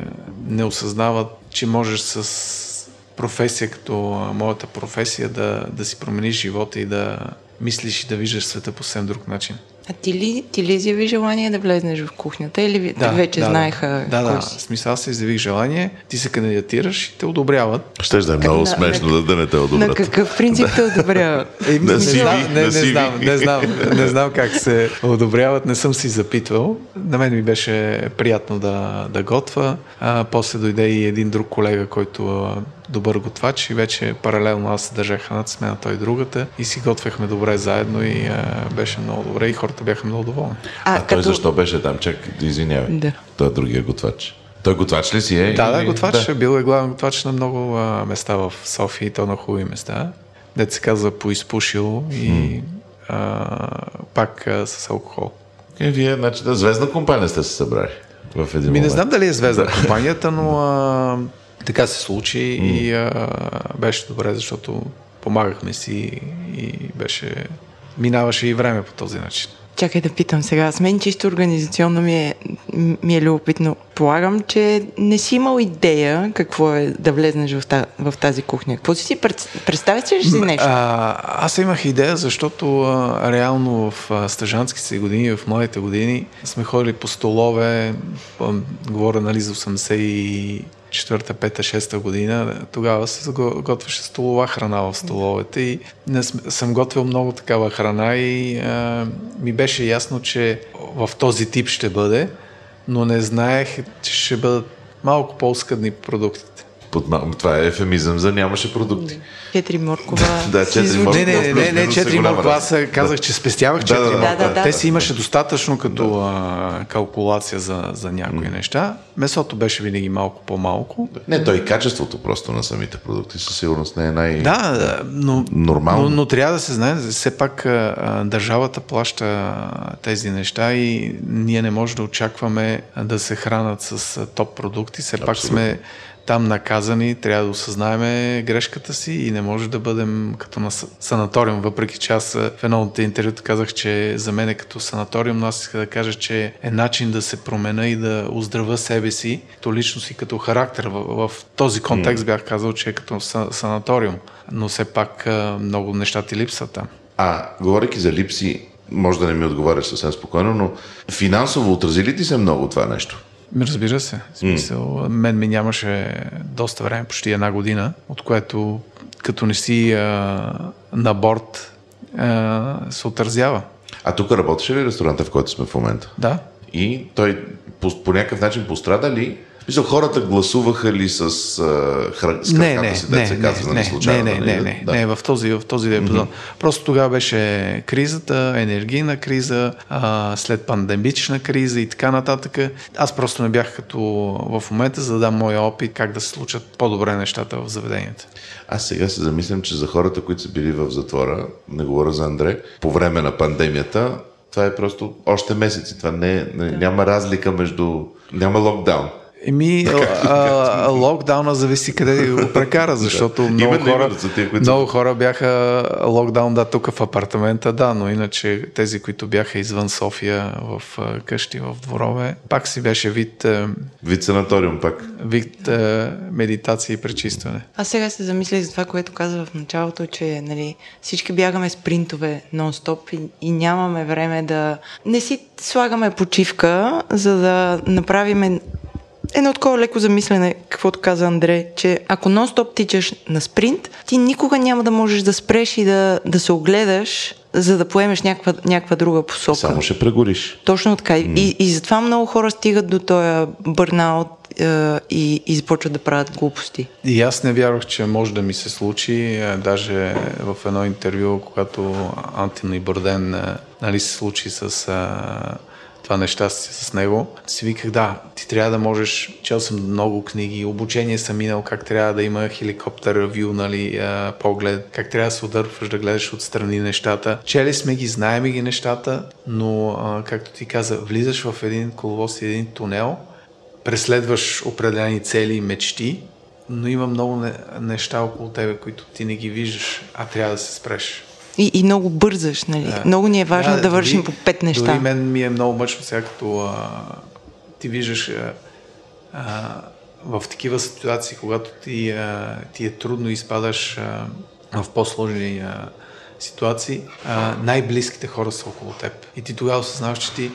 Speaker 4: не осъзнават, че можеш с професия като моята професия да, да си промениш живота и да мислиш и да виждаш света по съвсем друг начин.
Speaker 2: А ти ли, ти ли изяви желание да влезнеш в кухнята или ви- вече
Speaker 4: да,
Speaker 2: знаеха
Speaker 4: Да, да,
Speaker 2: си?
Speaker 4: смисъл аз се изявих желание, ти се кандидатираш и те одобряват.
Speaker 1: Щеш да е много
Speaker 2: На-
Speaker 1: смешно
Speaker 2: на-
Speaker 1: да, да не те
Speaker 2: На
Speaker 1: одобрят.
Speaker 2: какъв принцип те одобряват?
Speaker 1: На
Speaker 4: не, знам, не,
Speaker 1: на
Speaker 4: не, знам, не, знам, не знам как се одобряват, не съм си запитвал. На мен ми беше приятно да, да готва. А, после дойде и един друг колега, който добър готвач и вече паралелно аз се държах едната смена, той другата и си готвехме добре заедно и а, беше много добре и хората бяха много доволни.
Speaker 2: А,
Speaker 1: А той защо беше там? Чак, извинявай.
Speaker 2: Да.
Speaker 1: Той е другия готвач. Той готвач ли си е?
Speaker 4: Да, да, готвач. Да. Бил е главен готвач на много а, места в София и то на хубави места. Дет се казва поизпушил и а, пак а, с алкохол.
Speaker 1: Е, вие, значи, да, звездна компания сте се събрали в един
Speaker 4: Ми
Speaker 1: момент.
Speaker 4: не знам дали е звезда компанията, но *laughs* а, така се случи и а, беше добре, защото помагахме си и беше... Минаваше и време по този начин.
Speaker 2: Чакай да питам сега. С мен чисто организационно ми е, ми е любопитно. Полагам, че не си имал идея какво е да влезнеш в, та, в тази кухня. Какво си си представяш ли си нещо?
Speaker 4: А, аз имах идея, защото а, реално в а, стъжанските години, в моите години сме ходили по столове, говоря нали за 80 и четвърта, пета, шеста година, тогава се готвеше столова храна в столовете и не съм готвил много такава храна и а, ми беше ясно, че в този тип ще бъде, но не знаех, че ще бъдат малко по-скъдни продуктите.
Speaker 1: Под, това е ефемизъм за нямаше продукти.
Speaker 2: Четири моркова. *laughs*
Speaker 1: да, четири моркова.
Speaker 4: Не, не, не, не, четири моркова. Аз казах, че спестявах четири да,
Speaker 2: да, да, да,
Speaker 4: Те си имаше достатъчно като а, калкулация за, за някои неща. Месото беше винаги малко по-малко.
Speaker 1: Не, то и качеството просто на самите продукти със сигурност не е най-
Speaker 4: да, но,
Speaker 1: нормално.
Speaker 4: Но, но трябва да се знае, все пак а, държавата плаща тези неща и ние не можем да очакваме да се хранат с топ продукти. Все Абсолютно. пак сме там наказани, трябва да осъзнаеме грешката си и не може да бъдем като на санаториум, въпреки че аз в едно от интервюта казах, че за мен е като санаториум, но аз иска да кажа, че е начин да се промена и да оздравя себе си, като личност и като характер. В, в този контекст бях казал, че е като санаториум, но все пак много неща ти липсват там.
Speaker 1: А, говоряки за липси, може да не ми отговаряш съвсем спокойно, но финансово отрази ли ти се много това нещо?
Speaker 4: Разбира се. В смисъл, mm. мен ми нямаше доста време, почти една година, от което като не си а, на борт а, се отразява.
Speaker 1: А тук работеше ли ресторанта, в който сме в момента?
Speaker 4: Да.
Speaker 1: И той по, по някакъв начин пострада ли мисля, хората гласуваха ли с, а, хра... с
Speaker 4: не, не, си, не, се казва, не, не, не, не, не, да. не, в този, в този епизод. Mm-hmm. Просто тогава беше кризата, енергийна криза, а, след пандемична криза и така нататък. Аз просто не бях като в момента, за да дам моя опит как да се случат по-добре нещата в заведенията.
Speaker 1: Аз сега се замислям, че за хората, които са били в затвора, не говоря за Андре, по време на пандемията, това е просто още месеци. Това не, не, няма разлика между... Няма локдаун.
Speaker 4: Еми, локдауна зависи къде го прекара, *laughs* защото много, хора, много хора бяха локдаун, да, тук в апартамента, да, но иначе тези, които бяха извън София в къщи, в дворове, пак си беше вид...
Speaker 1: Вид санаториум пак.
Speaker 4: Вид медитация и пречистване.
Speaker 2: Аз сега се замислих за това, което каза в началото, че нали, всички бягаме спринтове нон-стоп и, и нямаме време да... Не си слагаме почивка, за да направиме едно такова леко замислене, каквото каза Андре, че ако нон-стоп тичаш на спринт, ти никога няма да можеш да спреш и да, да се огледаш, за да поемеш някаква, някаква друга посока.
Speaker 1: Само ще прегориш.
Speaker 2: Точно така. Mm. И, и затова много хора стигат до този бърнаут е, и, и започват да правят глупости.
Speaker 4: И аз не вярвах, че може да ми се случи. Е, даже в едно интервю, когато Антин и Бърден е, нали, се случи с това нещастие с него, си виках, да, ти трябва да можеш, чел съм много книги, обучение съм минал, как трябва да има хеликоптер вю, нали, поглед, как трябва да се удърпваш, да гледаш отстрани нещата. Чели сме ги, знаем ги нещата, но, а, както ти каза, влизаш в един коловоз и един тунел, преследваш определени цели и мечти, но има много неща около тебе, които ти не ги виждаш, а трябва да се спреш.
Speaker 2: И, и много бързаш, нали? Да. Много ни е важно да, да вършим дори, по пет неща.
Speaker 4: Дори мен ми е много мъчно сега, като а, ти виждаш а, а, в такива ситуации, когато ти, а, ти е трудно и изпадаш а, в по-сложни а, ситуации, а, най-близките хора са около теб. И ти тогава осъзнаваш, че ти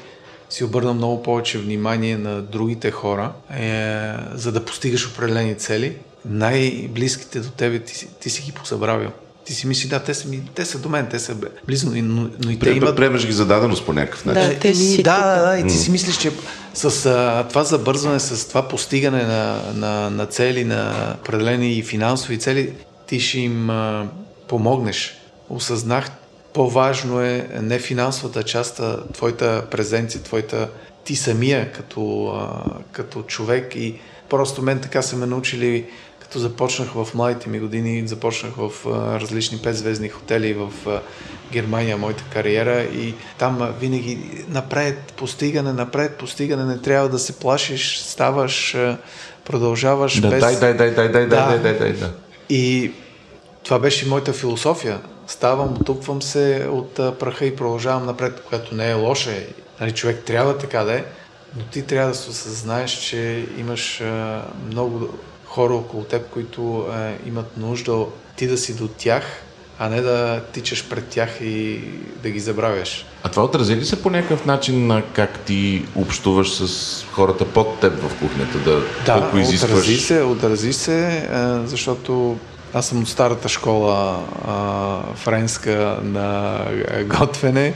Speaker 4: си обърна много повече внимание на другите хора, е, за да постигаш определени цели. Най-близките до тебе ти, ти си ги позабравил ти си мисли, да, те са, ми, те са до мен, те са близо, но, но и те имат...
Speaker 1: Приемаш ги за даденост по някакъв начин.
Speaker 2: Да, те си
Speaker 4: да, да, да, и ти си мислиш, че с а, това забързване, с това постигане на, на, на цели, на определени финансови цели, ти ще им а, помогнеш. Осъзнах, по-важно е не финансовата част, а твоята презенция, твоята ти самия като, а, като човек и просто мен така са ме научили като започнах в младите ми години, започнах в различни петзвездни хотели в Германия, моята кариера и там винаги напред постигане, напред постигане, не трябва да се плашиш, ставаш, продължаваш
Speaker 1: да,
Speaker 4: без...
Speaker 1: Дай, дай, дай, дай, дай, да. дай, дай, дай, дай.
Speaker 4: И това беше моята философия. ставам, отупвам се от праха и продължавам напред, което не е лошо. Нали, човек трябва така да е, но ти трябва да се осъзнаеш, че имаш много хора около теб, които а, имат нужда ти да си до тях, а не да тичаш пред тях и да ги забравяш.
Speaker 1: А това отрази ли се по някакъв начин на как ти общуваш с хората под теб в кухнята? Да,
Speaker 4: Да,
Speaker 1: колко изискваш?
Speaker 4: отрази се, отрази се, а, защото аз съм от старата школа а, френска на а, готвене.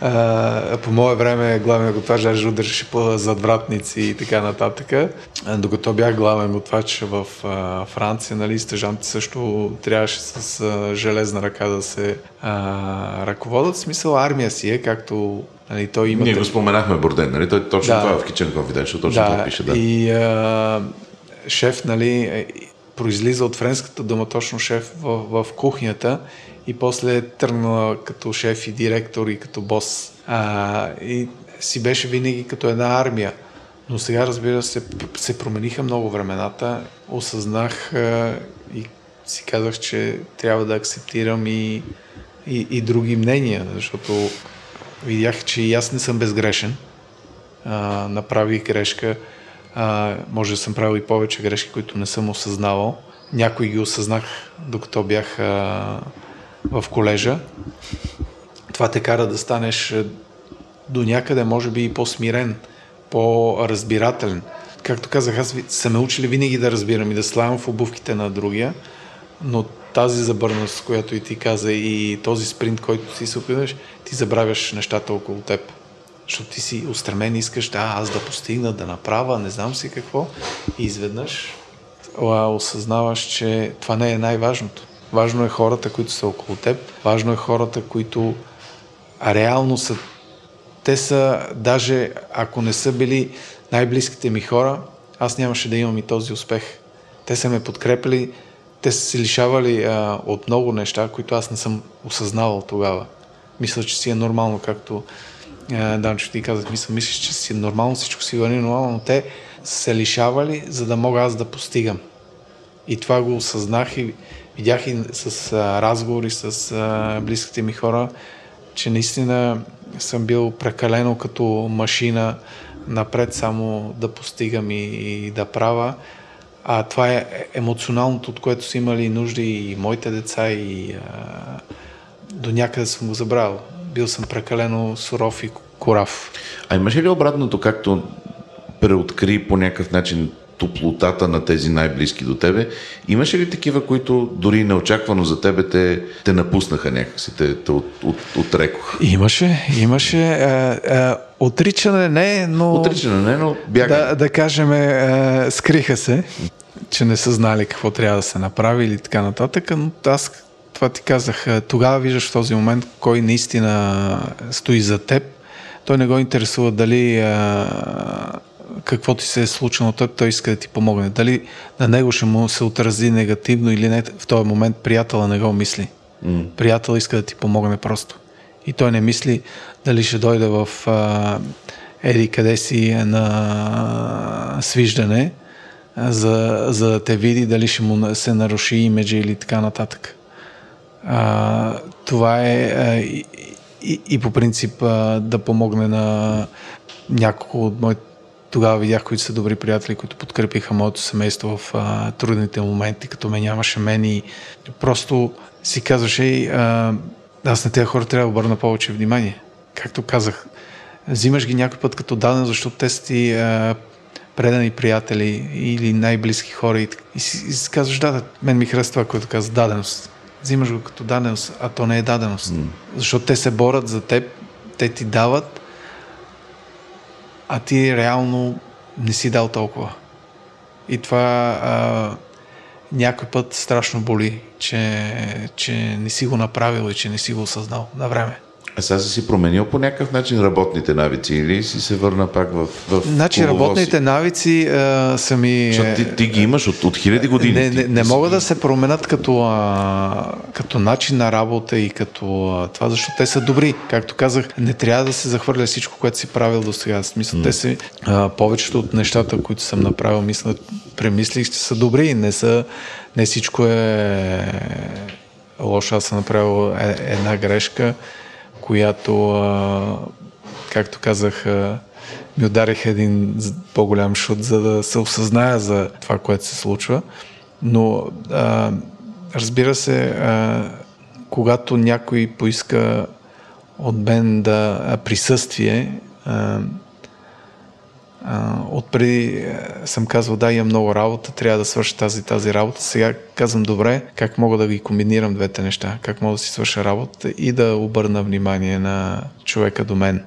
Speaker 4: А, по мое време главният готвач даже удряше по задвратници и така нататък. Докато бях главен готвач в а, Франция, нали, стъжанти също трябваше с а, железна ръка да се а, ръководят. В смисъл армия си е, както нали, той има...
Speaker 1: Ние го споменахме Борден, нали? Той точно
Speaker 4: Да.
Speaker 1: това е в Kitchen Confidential, точно това пише, да.
Speaker 4: И а, шеф, нали, е, произлиза от френската дума точно шеф в, в кухнята и после е тръгнала като шеф и директор и като бос. А, и си беше винаги като една армия. Но сега, разбира се, се промениха много времената. Осъзнах а, и си казах, че трябва да акцептирам и, и, и други мнения, защото видях, че и аз не съм безгрешен а, направих грешка. А, може да съм правил и повече грешки, които не съм осъзнавал. Някои ги осъзнах, докато бях а, в колежа. Това те кара да станеш а, до някъде, може би и по-смирен, по-разбирателен. Както казах, аз са ме учили винаги да разбирам и да славям в обувките на другия, но тази забърност, която и ти каза, и този спринт, който си се опитваш, ти забравяш нещата около теб. Защото ти си устремен, искаш да, аз да постигна, да направя, не знам си какво. И изведнъж а, осъзнаваш, че това не е най-важното. Важно е хората, които са около теб. Важно е хората, които реално са те са, даже ако не са били най-близките ми хора, аз нямаше да имам и този успех. Те са ме подкрепили, те са се лишавали а, от много неща, които аз не съм осъзнавал тогава. Мисля, че си е нормално, както а, Данчо ти казах, мисля, мислиш, че си е нормално, всичко си върни нормално, но те са се лишавали, за да мога аз да постигам. И това го осъзнах и видях и с а, разговори с а, близките ми хора, че наистина съм бил прекалено като машина напред само да постигам и, и да правя. А това е емоционалното, от което са имали нужди и моите деца и а, до някъде съм го забравил. Бил съм прекалено суров и корав.
Speaker 1: А имаш ли обратното, както преоткри по някакъв начин топлотата на тези най-близки до тебе? Имаше ли такива, които дори неочаквано за тебе те, те напуснаха някакси, те, те от, от, отрекоха?
Speaker 4: Имаше, имаше. А, а, отричане не, но...
Speaker 1: Отричане не, но бяга.
Speaker 4: Да, да кажем, е, скриха се, че не са знали какво трябва да се направи или така нататък, но аз това ти казах, е, тогава виждаш в този момент кой наистина стои за теб. Той не го интересува дали е, какво ти се е случило теб, той иска да ти помогне. Дали на него ще му се отрази негативно или не, в този момент приятела не го мисли.
Speaker 1: М.
Speaker 4: Приятел иска да ти помогне просто. И той не мисли дали ще дойде в а, еди къде си на свиждане, за, за да те види дали ще му се наруши имиджа или така нататък. А, това е а, и, и, и по принцип а, да помогне на няколко от моите тогава видях, които са добри приятели, които подкрепиха моето семейство в а, трудните моменти, като ме нямаше мен и просто си казваше, «Ей, а, аз на тези хора трябва да обърна повече внимание. Както казах, взимаш ги някой път като даден, защото те са ти а, предани приятели или най-близки хора и, и, си, и си казваш, да, да, мен ми харесва това, което каза, даденост. Взимаш го като даденост, а то не е даденост. Mm. Защото те се борят за теб, те ти дават, а ти реално не си дал толкова. И това а, някой път страшно боли, че, че не си го направил и че не си го осъзнал на време.
Speaker 1: А сега си променил по някакъв начин работните навици или си се върна пак в, в
Speaker 4: Значи работните навици а, са ми...
Speaker 1: Защото ти, ти ги имаш от, от хиляди години.
Speaker 4: Не, не, не могат да се променят като, а, като начин на работа и като а, това, защото те са добри. Както казах, не трябва да се захвърля всичко, което си правил до сега. Смисъл, те са, а, повечето от нещата, които съм направил, мисля, премислих, че са добри. Не, са, не всичко е лошо. Аз съм направил е, една грешка, която, както казах, ми ударих един по-голям шут, за да се осъзная за това, което се случва. Но разбира се, когато някой поиска от мен да присъствие, отпреди съм казвал, да, имам много работа, трябва да свърша тази тази работа. Сега казвам, добре, как мога да ги комбинирам двете неща? Как мога да си свърша работа и да обърна внимание на човека до мен?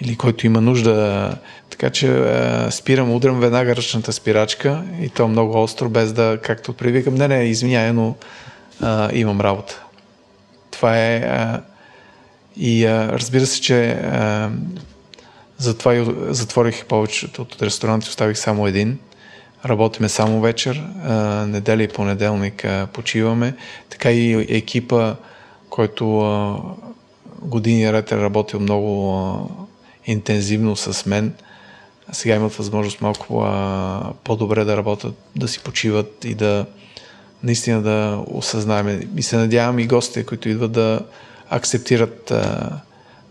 Speaker 4: Или който има нужда. Така че спирам, удрям веднага ръчната спирачка и то много остро, без да, както привикам, не, не, извиняй, но а, имам работа. Това е... А, и а, разбира се, че а, затова и затворих повечето от ресторанти, оставих само един. Работиме само вечер, неделя и понеделник почиваме. Така и екипа, който години ред е работил много интензивно с мен, сега имат възможност малко по-добре да работят, да си почиват и да наистина да осъзнаем. И се надявам и гостите, които идват да акцептират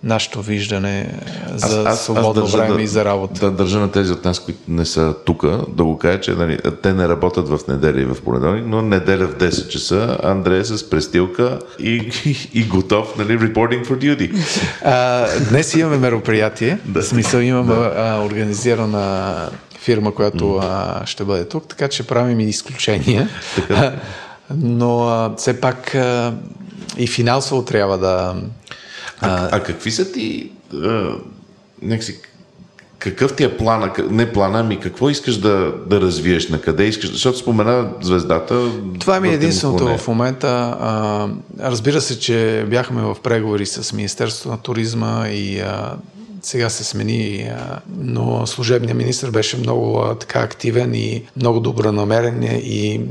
Speaker 4: нашето виждане за аз, аз, свободно аз време
Speaker 1: да,
Speaker 4: и за работа.
Speaker 1: Да държа на тези от нас, които не са тук, да го кажа, че нали, те не работят в неделя и в понеделник, но неделя в 10 часа Андрея е с престилка и, и, *laughs* и готов, нали, reporting for duty.
Speaker 4: А, днес имаме мероприятие, да. в смисъл имаме да. а, организирана фирма, която mm. а, ще бъде тук, така че правим и изключения. Така. *laughs* Но а, все пак а, и финансово трябва да
Speaker 1: а, а какви са ти... А, някакси, какъв ти е плана, не плана, ами какво искаш да, да развиеш, на къде искаш, защото спомена звездата.
Speaker 4: Това ми е единственото в момента. А, разбира се, че бяхме в преговори с Министерството на туризма и а, сега се смени, но служебният министр беше много така активен и много добронамерен и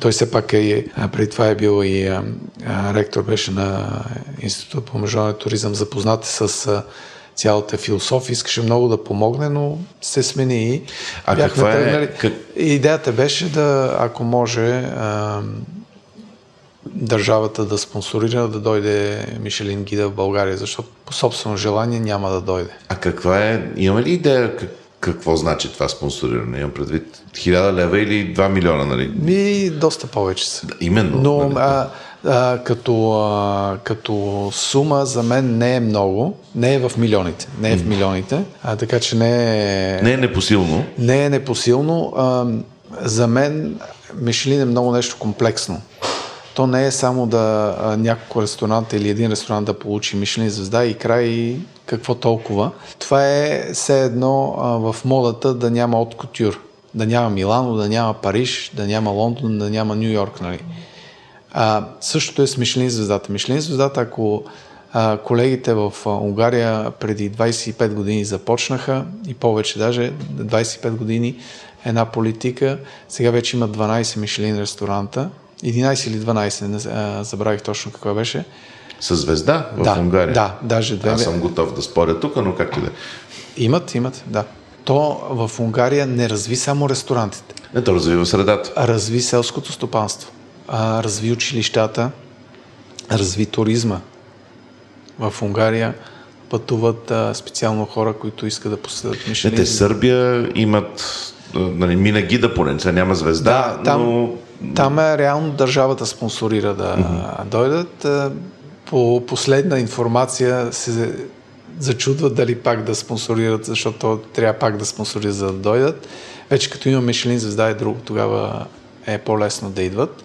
Speaker 4: той все пак е, преди това е бил и ректор беше на Института по международен туризъм, запознат с цялата философия, искаше много да помогне, но се смени и
Speaker 1: а каква е? Как...
Speaker 4: Идеята беше да, ако може, държавата да спонсорира да дойде Мишелин Гида в България, защото по собствено желание няма да дойде.
Speaker 1: А каква е, имаме ли идея какво значи това спонсориране? Имам предвид 1000 лева или 2 милиона, нали?
Speaker 4: Ми, доста повече са.
Speaker 1: Да, именно.
Speaker 4: Но нали? а, а, като, а, като сума за мен не е много, не е в милионите, не е в милионите, а, така че не е...
Speaker 1: Не е непосилно.
Speaker 4: Не е непосилно. А, за мен Мишелин е много нещо комплексно то не е само да а, няколко ресторанта или един ресторант да получи Мишлин звезда и край какво толкова. Това е все едно а, в модата да няма от кутюр. Да няма Милано, да няма Париж, да няма Лондон, да няма Нью Йорк. Нали? А, същото е с Мишлин звездата. Мишлин звездата, ако а, колегите в Унгария преди 25 години започнаха и повече даже, 25 години една политика, сега вече има 12 Мишлин ресторанта 11 или 12, не, забравих точно каква беше.
Speaker 1: С звезда в
Speaker 4: да,
Speaker 1: Унгария?
Speaker 4: Да, даже две.
Speaker 1: Аз съм готов да споря тук, но както да
Speaker 4: Имат, имат, да. То в Унгария не разви само ресторантите.
Speaker 1: Не, то развива средата.
Speaker 4: Разви селското стопанство. Разви училищата, разви туризма. В Унгария пътуват а, специално хора, които искат да посетят Мишелин.
Speaker 1: Те Сърбия имат нали, Минагида поне, няма звезда,
Speaker 4: да, там,
Speaker 1: но
Speaker 4: там е реално държавата спонсорира да mm-hmm. дойдат. Е, по последна информация се зачудват дали пак да спонсорират, защото трябва пак да спонсорират за да дойдат. Вече като има Мишелин звезда и друго, тогава е по-лесно да идват.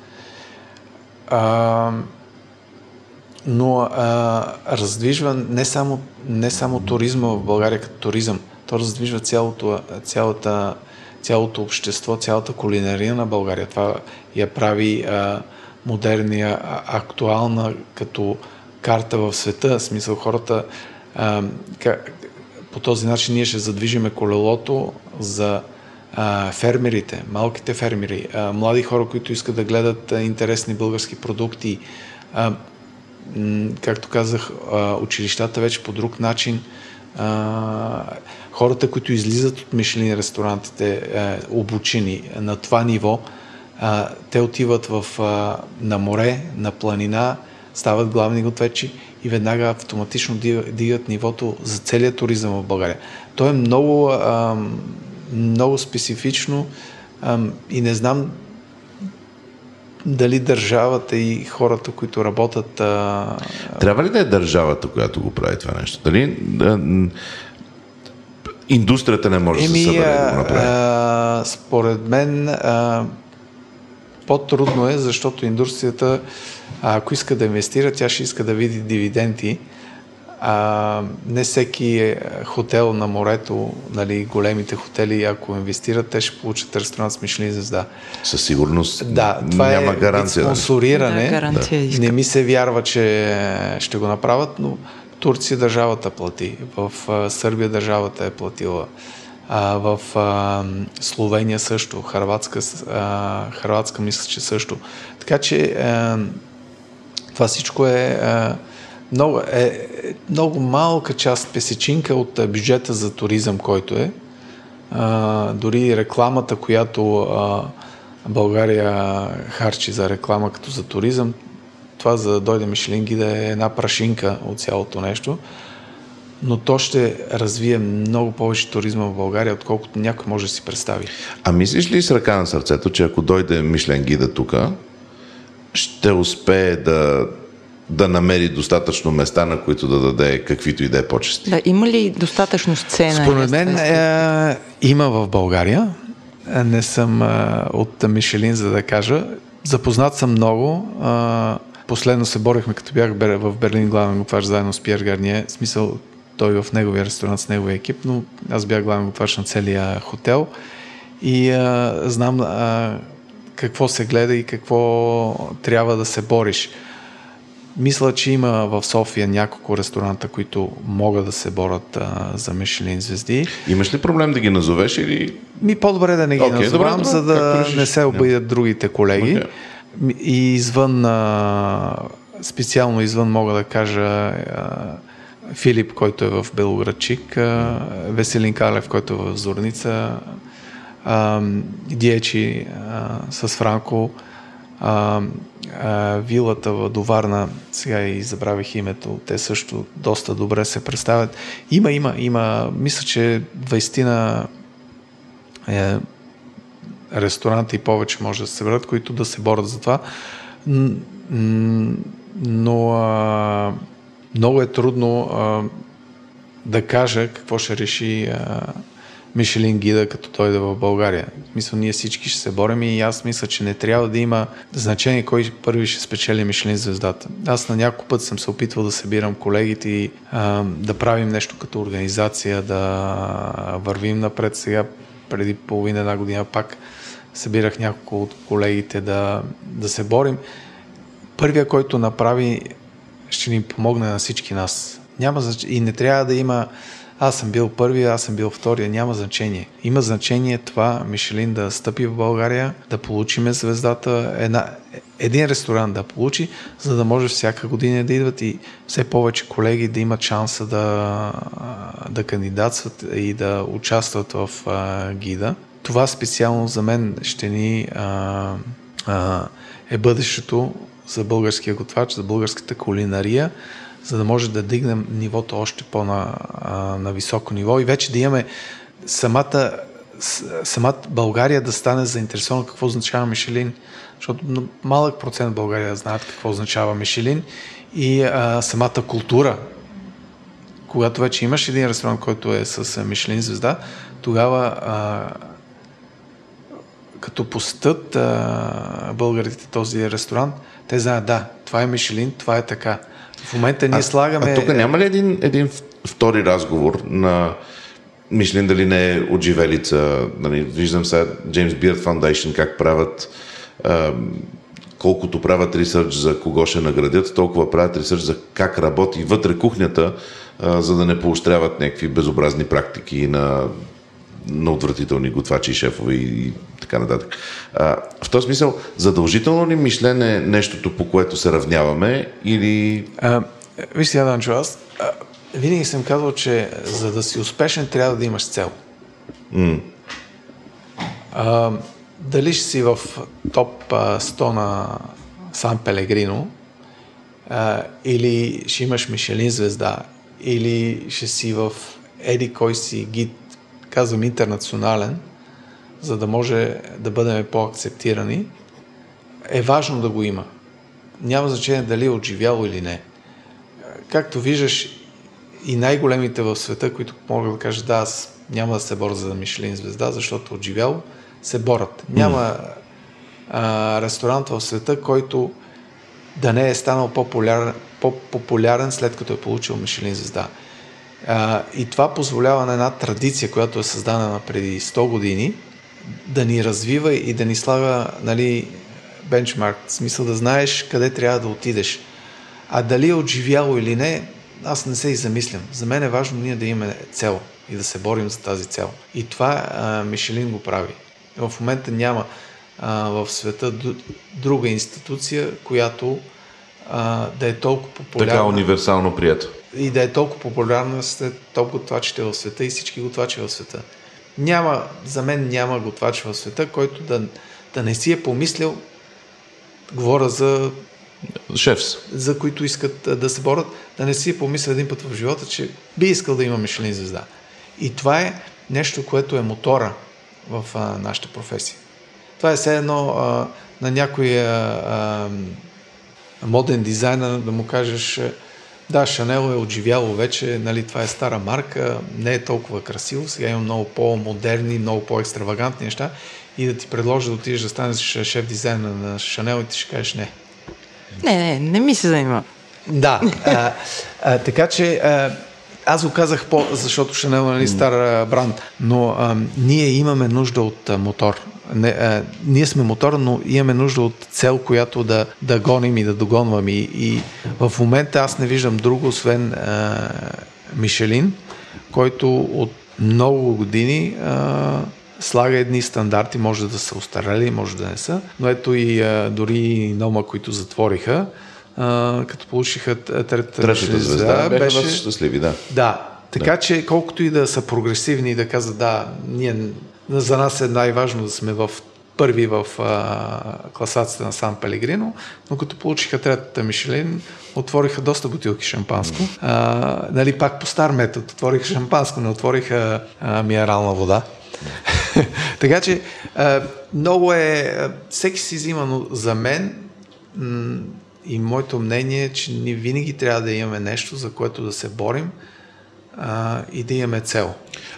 Speaker 4: А, но а, раздвижва не само, не само туризма в България като туризъм, то раздвижва цялото, цялата цялото общество, цялата кулинария на България. Това я прави а, модерния, а, актуална като карта в света. В смисъл хората а, как, по този начин ние ще задвижиме колелото за а, фермерите, малките фермери, а, млади хора, които искат да гледат а, интересни български продукти. А, м, както казах, а, училищата вече по друг начин а, хората, които излизат от Мишлин ресторантите, е, обучени на това ниво, е, те отиват в, е, на море, на планина, стават главни готвечи и веднага автоматично дигат нивото за целият туризъм в България. То е много, а, много специфично а, и не знам дали държавата и хората, които работят. А...
Speaker 1: Трябва ли да е държавата, която го прави това нещо? Дали да, индустрията не може Еми, да се събере да го направи?
Speaker 4: А, според мен а, по-трудно е, защото индустрията, ако иска да инвестира, тя ще иска да види дивиденти а, не всеки е хотел на морето, нали, големите хотели, ако инвестират, те ще получат ресторант с Мишлин звезда.
Speaker 1: Със сигурност
Speaker 4: да, това
Speaker 1: няма
Speaker 4: е
Speaker 1: гаранция.
Speaker 4: Спонсориране.
Speaker 2: Да, гаранция
Speaker 4: да. Не ми се вярва, че ще го направят, но Турция държавата плати. В Сърбия държавата е платила. А, в а, Словения също, Харватска, а, Харватска мисля, че също. Така че а, това всичко е а, много, е, много малка част, песечинка от бюджета за туризъм, който е. А, дори рекламата, която а, България харчи за реклама като за туризъм, това за да дойде Мишелин да е една прашинка от цялото нещо. Но то ще развие много повече туризма в България, отколкото някой може да си представи.
Speaker 1: А мислиш ли с ръка на сърцето, че ако дойде Мишлен Гида тук, ще успее да да намери достатъчно места, на които да даде каквито и да е почести.
Speaker 2: Да, има ли достатъчно сцена?
Speaker 4: Според мен е, има в България. Не съм е, от Мишелин, за да кажа. Запознат съм много. Е, последно се борихме, като бях в Берлин главен готвач заедно с Пьер Гарние. В смисъл, той в неговия ресторант с неговия екип, но аз бях главен готвач на целия хотел и а, е, знам а, е, какво се гледа и какво трябва да се бориш. Мисля, че има в София няколко ресторанта, които могат да се борят а, за Мишелин звезди.
Speaker 1: Имаш ли проблем да ги назовеш или...
Speaker 4: Ми по-добре да не ги okay, назовам, добре, за да не се обидят yeah. другите колеги. Okay. И извън, а, специално извън мога да кажа а, Филип, който е в Белоградчик, а, Веселин Калев, който е в Зорница, а, Диечи а, с Франко, а, а, вилата Доварна, сега и забравих името, те също доста добре се представят. Има, има, има, мисля, че 20 на е, ресторанти и повече може да се съберат, които да се борят за това. Но а, много е трудно а, да кажа какво ще реши а, Мишелин гида, като дойде в България. Смисъл, ние всички ще се борим и аз мисля, че не трябва да има значение кой първи ще спечели Мишелин звездата. Аз на няколко път съм се опитвал да събирам колегите и да правим нещо като организация, да вървим напред. Сега, преди половина една година, пак събирах няколко от колегите да, да се борим. Първия, който направи, ще ни помогне на всички нас. Няма значение. И не трябва да има аз съм бил първи, аз съм бил втория, няма значение. Има значение това Мишелин да стъпи в България, да получиме звездата, една, един ресторант да получи, за да може всяка година да идват и все повече колеги да имат шанса да, да кандидатстват и да участват в а, гида. Това специално за мен ще ни а, а, е бъдещето за българския готвач, за българската кулинария, за да може да дигнем нивото още по-на на високо ниво и вече да имаме самата, самата България да стане заинтересована какво означава Мишелин, защото малък процент България знаят какво означава Мишелин и а, самата култура. Когато вече имаш един ресторант, който е с Мишелин звезда, тогава а, като посетят българите този ресторант, те знаят, да, това е Мишелин, това е така. В момента ние а, слагаме...
Speaker 1: А тук няма ли един, един втори разговор на Мишлин дали не е отживелица? Нали, виждам сега James Beard Foundation как правят а, колкото правят ресърч за кого ще наградят, толкова правят ресърч за как работи вътре кухнята, а, за да не поощряват някакви безобразни практики на, на отвратителни готвачи, шефове и така нататък. А, в този смисъл, задължително ли мишлене е нещото, по което се равняваме или... А,
Speaker 4: вижте, Янанчо, аз а, винаги съм казвал, че за да си успешен, трябва да имаш цел. Mm. А, дали ще си в топ 100 на Сан Пелегрино, а, или ще имаш Мишелин звезда, или ще си в еди кой си гид, казвам интернационален, за да може да бъдем по-акцептирани, е важно да го има. Няма значение дали е отживяло или не. Както виждаш, и най-големите в света, които могат да кажат, да, аз няма да се боря за Мишелин звезда, защото отживяло, се борят. Няма а, ресторант в света, който да не е станал по-популярен, по-популярен след като е получил Мишелин звезда. А, и това позволява на една традиция, която е създадена преди 100 години, да ни развива и да ни слага нали, бенчмарк, в смисъл да знаеш къде трябва да отидеш. А дали е отживяло или не, аз не се и замислям. За мен е важно ние да имаме цел и да се борим за тази цел. И това а, Мишелин го прави. В момента няма а, в света друга институция, която а, да е толкова популярна.
Speaker 1: Така универсално прието.
Speaker 4: И да е толкова популярна след топ готвачите в света и всички готвачи в света. Няма, за мен няма готвач в света, който да, да не си е помислил, говоря за
Speaker 1: Шефс.
Speaker 4: За които искат да се борят, да не си е помисля един път в живота, че би искал да има Мишелин звезда. И това е нещо, което е мотора в а, нашата професия. Това е все едно а, на някой а, а, моден дизайнер да му кажеш да, Шанел е отживяло вече, нали, това е стара марка, не е толкова красиво, сега има много по-модерни, много по-екстравагантни неща и да ти предложа да отидеш да станеш шеф дизайнер на Шанел и ти ще кажеш не.
Speaker 2: Не, не, не ми се занимава.
Speaker 4: Да, а, а, така че а, аз го казах по, защото Шанел е нали, стар бранд, но а, ние имаме нужда от а, мотор. Не, а, ние сме мотор, но имаме нужда от цел, която да, да гоним и да догонваме. И, и в момента аз не виждам друго, освен а, Мишелин, който от много години а, слага едни стандарти, може да са устарели, може да не са, но ето и а, дори Нома, които затвориха, а, като получиха третата
Speaker 1: звезда, звезда беше щастливи, да.
Speaker 4: Да, така да. че колкото и да са прогресивни и да казват, да, ние, за нас е най-важно да сме в първи в а, класацията на Сан Пелегрино, но като получиха третата Мишелин, отвориха доста бутилки шампанско. А, нали, пак по стар метод, отвориха шампанско, не отвориха а, минерална вода. *laughs* така че а, много е, всеки си взима, но за мен м- и моето мнение е, че ние винаги трябва да имаме нещо, за което да се борим а, и да имаме цел.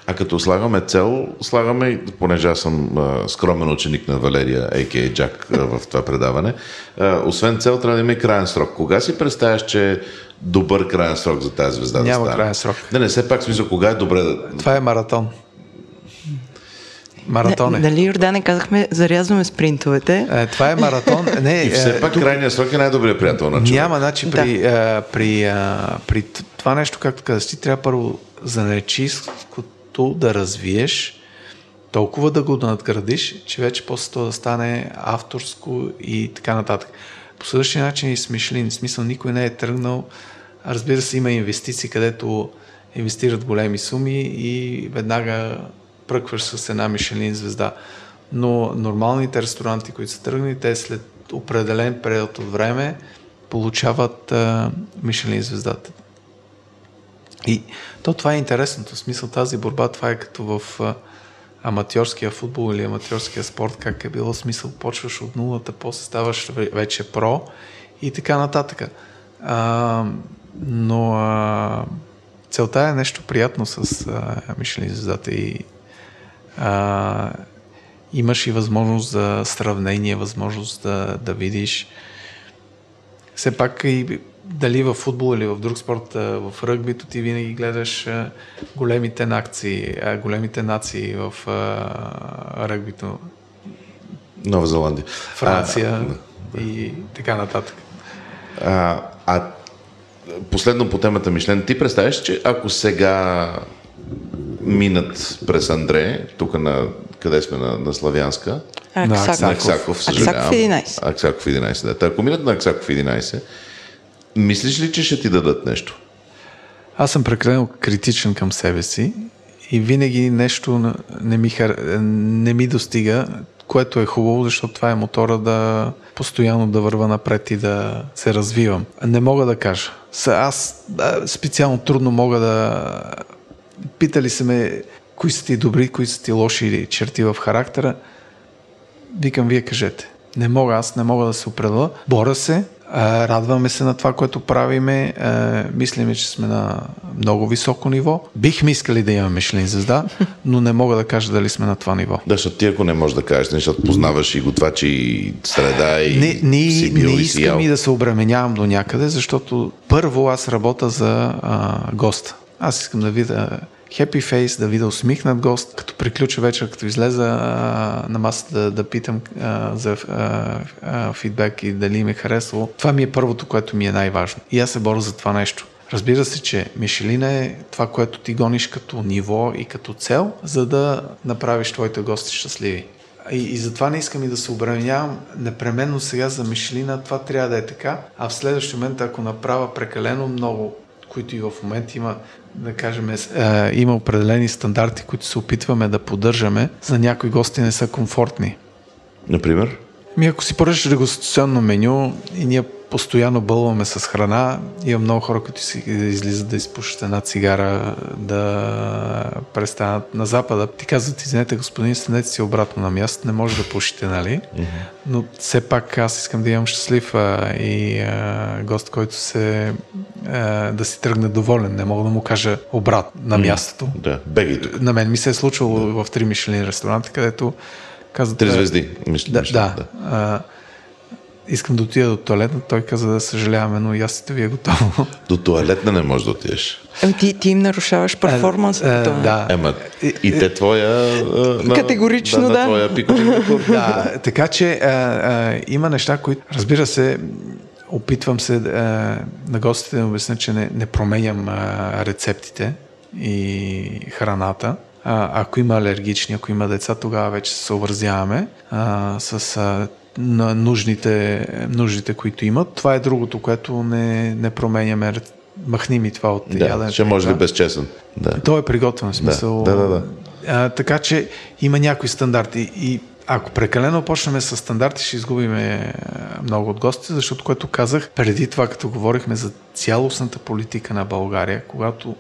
Speaker 1: А като слагаме цел, слагаме, понеже аз съм а, скромен ученик на Валерия, а.к.а. Джак а, в това предаване, а, освен цел трябва да има и крайен срок. Кога си представяш, че е добър крайен срок за тази звезда
Speaker 4: Няма
Speaker 1: да стане?
Speaker 4: крайен срок.
Speaker 1: Не, не, все пак смисъл, кога е добре да...
Speaker 4: Това е маратон. Маратон е.
Speaker 2: Дали, Йордане, казахме, зарязваме спринтовете.
Speaker 4: Е, това е маратон. *laughs* Не,
Speaker 1: и все пак тук... крайният срок е най-добрият приятел на човек.
Speaker 4: Няма, значи при, да. а, при, а, при това нещо, както казах, ти трябва първо за нечисткото да развиеш, толкова да го надградиш, че вече после това да стане авторско и така нататък. По същия начин и с Мишлин. В смисъл никой не е тръгнал. Разбира се, има инвестиции, където инвестират големи суми и веднага пръкваш с една Мишелин звезда. Но нормалните ресторанти, които са тръгнали, те след определен период от време получават а, Мишелин звездата. И то това е интересното. В смисъл тази борба, това е като в а, аматьорския футбол или аматьорския спорт, как е било смисъл, почваш от нулата, после ставаш вече про и така нататък. А, но а, целта е нещо приятно с а, Мишелин звездата и а, имаш и възможност за сравнение, възможност да, да видиш все пак и дали в футбол или в друг спорт, в ръгбито ти винаги гледаш големите нации, големите нации в ръгбито.
Speaker 1: Нова Зеландия.
Speaker 4: Франция а, и така нататък.
Speaker 1: А, а последно по темата Мишлен, ти представяш, че ако сега минат през Андре, тук на къде сме на, на Славянска.
Speaker 2: Аксаков.
Speaker 1: На Аксаков, съжалявам.
Speaker 2: Аксаков 11.
Speaker 1: Аксаков 11, да. ако минат на Аксаков 11, мислиш ли, че ще ти дадат нещо?
Speaker 4: Аз съм прекалено критичен към себе си и винаги нещо не ми, хар... не ми достига. което е хубаво, защото това е мотора да постоянно да върва напред и да се развивам. Не мога да кажа. Аз специално трудно мога да... Питали се ме кои са ти добри, кои са ти лоши черти в характера. Викам, вие кажете. Не мога, аз не мога да се определя. Боря се, радваме се на това, което правиме. Мислиме, че сме на много високо ниво. Бихме искали да имаме Мишлин звезда, но не мога да кажа дали сме на това ниво.
Speaker 1: Да, защото ти ако не можеш да кажеш, защото познаваш и готвачи, и среда, и
Speaker 4: не, не,
Speaker 1: си бил,
Speaker 4: не
Speaker 1: и
Speaker 4: искам и да се обременявам до някъде, защото първо аз работя за а, гост. Аз искам да видя happy face, да видя усмихнат гост. Като приключа вечер, като излеза на масата да, да питам а, за а, а, фидбек и дали ми е харесало. Това ми е първото, което ми е най-важно. И аз се боря за това нещо. Разбира се, че Мишелина е това, което ти гониш като ниво и като цел, за да направиш твоите гости щастливи. И, и затова не искам и да се обременявам непременно сега за Мишелина, това трябва да е така, а в следващия момент, ако направя прекалено много, които и в момента има да кажем, е, има определени стандарти, които се опитваме да поддържаме, за някои гости не са комфортни.
Speaker 1: Например?
Speaker 4: Ми ако си поръчаш дегустационно меню и ние постоянно бълваме с храна. Има много хора, които си излизат да изпушат една цигара, да престанат на запада. Ти казват, извинете, господин, станете си обратно на място, не може да пушите, нали? Mm-hmm. Но все пак аз искам да имам щастлив а, и а, гост, който се а, да си тръгне доволен. Не мога да му кажа обратно на мястото.
Speaker 1: Да, беги
Speaker 4: На мен ми се е случвало да. в три Мишлин ресторанта, където казват...
Speaker 1: Три звезди, мисля.
Speaker 4: Да, да. да. А, искам да отида до туалетна, той каза да съжаляваме, но ястите ви е готово. *laughs*
Speaker 1: До туалетна не можеш да отидеш.
Speaker 2: Ами ти, ти им нарушаваш перформанс.
Speaker 4: А, да.
Speaker 1: Ема, и те твоя...
Speaker 2: А, Категорично, да.
Speaker 1: да. да. Твоя *laughs*
Speaker 4: да, така че а, а, има неща, които, разбира се, опитвам се а, на гостите да обясня, че не, не променям а, рецептите и храната. А, ако има алергични, ако има деца, тогава вече се съобразяваме а, с а, на нуждите, нуждите, които имат. Това е другото, което не, не променяме. Махни ми това от
Speaker 1: да, яденето. Ще може ли безчестен. Да.
Speaker 4: То е приготвен смисъл.
Speaker 1: Да, да, да.
Speaker 4: А, така че има някои стандарти и ако прекалено почнем с стандарти, ще изгубиме много от гостите, защото, което казах преди това, като говорихме за цялостната политика на България, когато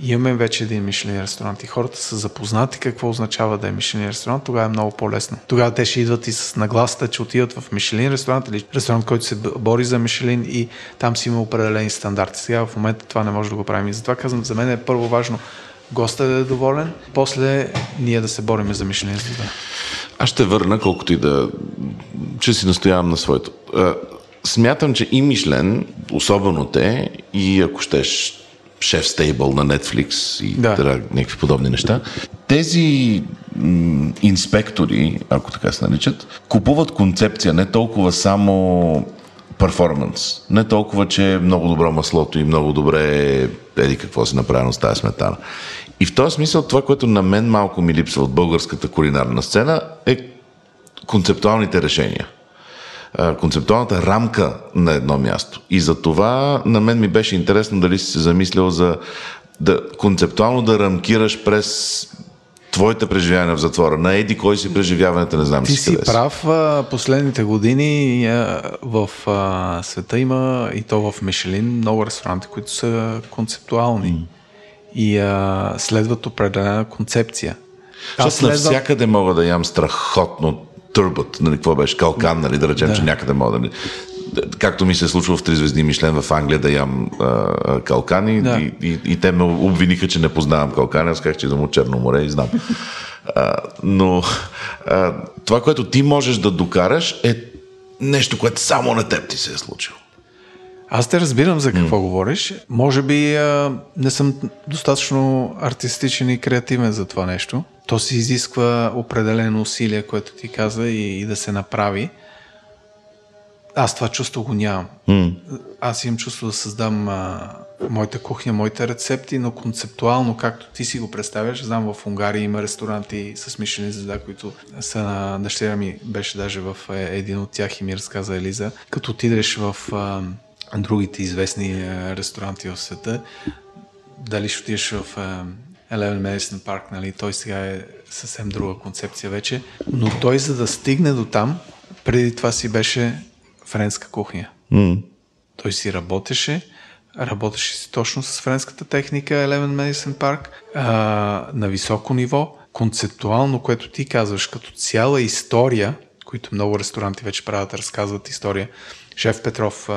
Speaker 4: имаме вече един Мишлен ресторант и хората са запознати какво означава да е Мишлен ресторант, тогава е много по-лесно. Тогава те ще идват и с нагласата, че отиват в Мишлен ресторант или ресторант, който се бори за Мишлен и там си има определени стандарти. Сега в момента това не може да го правим. И затова казвам, за мен е първо важно госта да е доволен, после ние да се бориме за Мишлен звезда.
Speaker 1: Аз ще върна, колкото и да... че си настоявам на своето. Смятам, че и Мишлен, особено те, и ако щеш шеф стейбъл на Netflix и да. Търа, някакви подобни неща. Тези м- инспектори, ако така се наричат, купуват концепция не толкова само перформанс. Не толкова, че е много добро маслото и много добре еди какво си направено с тази сметана. И в този смисъл това, което на мен малко ми липсва от българската кулинарна сцена е концептуалните решения концептуалната рамка на едно място. И за това на мен ми беше интересно дали си се замислял за да концептуално да рамкираш през твоите преживявания в затвора, на еди кой си преживяването, не знам
Speaker 4: Ти си прав. Последните години в света има и то в Мишелин много ресторанти, които са концептуални mm. и а, следват определена концепция.
Speaker 1: Аз следвам... навсякъде мога да ям страхотно турбот, нали, какво беше, калкан, нали, да речем, да. че някъде мога да... Както ми се е случва в три звезди Мишлен в Англия да ям а, калкани да. и, и, и, те ме обвиниха, че не познавам калкани, аз казах, че идвам от Черно море и знам. А, но а, това, което ти можеш да докараш е нещо, което само на теб ти се е случило.
Speaker 4: Аз те разбирам за какво mm. говориш. Може би а, не съм достатъчно артистичен и креативен за това нещо. То се изисква определено усилие, което ти каза и, и да се направи. Аз това чувство го нямам. Mm. Аз имам чувство да създам а, моята кухня, моите рецепти, но концептуално, както ти си го представяш, знам в Унгария има ресторанти с Мишелин звезда, които са на дъщеря ми, беше даже в е, един от тях и ми разказа Елиза. Като отидеш в а, другите известни ресторанти в света, дали ще отидеш в Eleven Medicine Park, нали, той сега е съвсем друга концепция вече, но той за да стигне до там, преди това си беше френска кухня.
Speaker 1: М.
Speaker 4: Той си работеше, работеше си точно с френската техника Eleven Medicine Park а, на високо ниво, концептуално, което ти казваш, като цяла история, които много ресторанти вече правят, разказват история. Шеф Петров,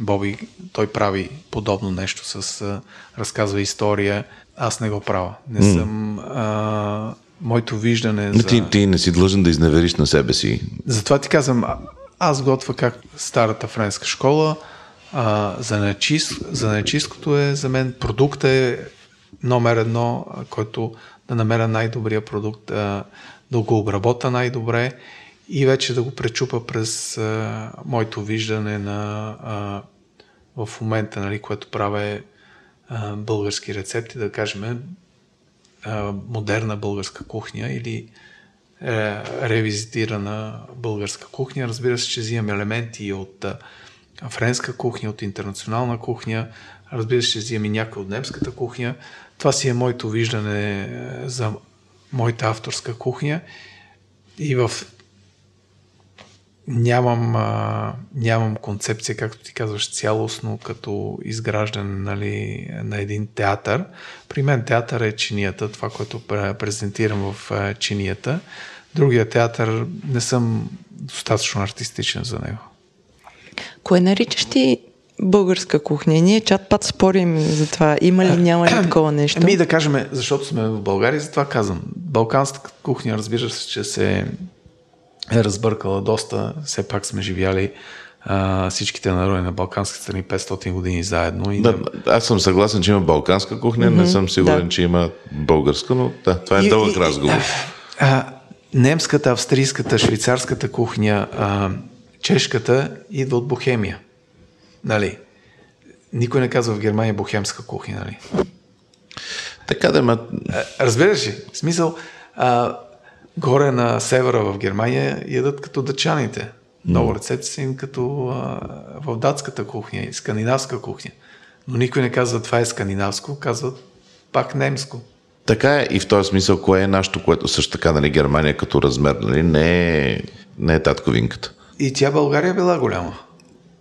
Speaker 4: Боби, той прави подобно нещо с разказва история. Аз не го правя. Не съм... А, моето виждане
Speaker 1: Но
Speaker 4: за...
Speaker 1: Ти, ти не си длъжен да изневериш на себе си.
Speaker 4: Затова ти казвам, аз готва как старата френска школа, а, за, начис, за начисткото е за мен. Продукт е номер едно, който да намеря най-добрия продукт, а, да го обработа най-добре и вече да го пречупа през а, моето виждане на а, в момента, нали, което правя е а, български рецепти, да кажем а, модерна българска кухня или е, ревизитирана българска кухня. Разбира се, че взимам елементи от а, френска кухня, от интернационална кухня, разбира се, че взимам и някои от немската кухня. Това си е моето виждане е, за моята авторска кухня и в нямам, а, нямам концепция, както ти казваш, цялостно като изграждане нали, на един театър. При мен театър е чинията, това, което пре- презентирам в чинията. Другия театър не съм достатъчно артистичен за него.
Speaker 2: Кое наричаш ти българска кухня? Ние чат пат спорим за това. Има ли, няма ли такова нещо?
Speaker 4: Ами да кажем, защото сме в България, затова казвам. Балканската кухня, разбира се, че се е разбъркала доста. Все пак сме живяли а, всичките народи на балканските страни 500 години заедно. И
Speaker 1: Да, аз съм съгласен, че има балканска кухня, не съм сигурен,
Speaker 2: да.
Speaker 1: че има българска, но да, това е
Speaker 4: И-
Speaker 1: дълъг
Speaker 4: и-
Speaker 1: разговор.
Speaker 4: А, немската, австрийската, швейцарската кухня, а, чешката идва от Бохемия. Нали? Никой не казва в Германия бохемска кухня, нали?
Speaker 1: Така да, ма,
Speaker 4: Разбираш ли? В смисъл, а, горе на севера в Германия ядат като дъчаните. Много рецепти са им като а, в датската кухня и скандинавска кухня. Но никой не казва това е скандинавско, казват пак немско.
Speaker 1: така е и в този смисъл, кое е нашето, което също така, нали, Германия като размер, нали, не е, не е татковинката.
Speaker 4: И тя България била голяма.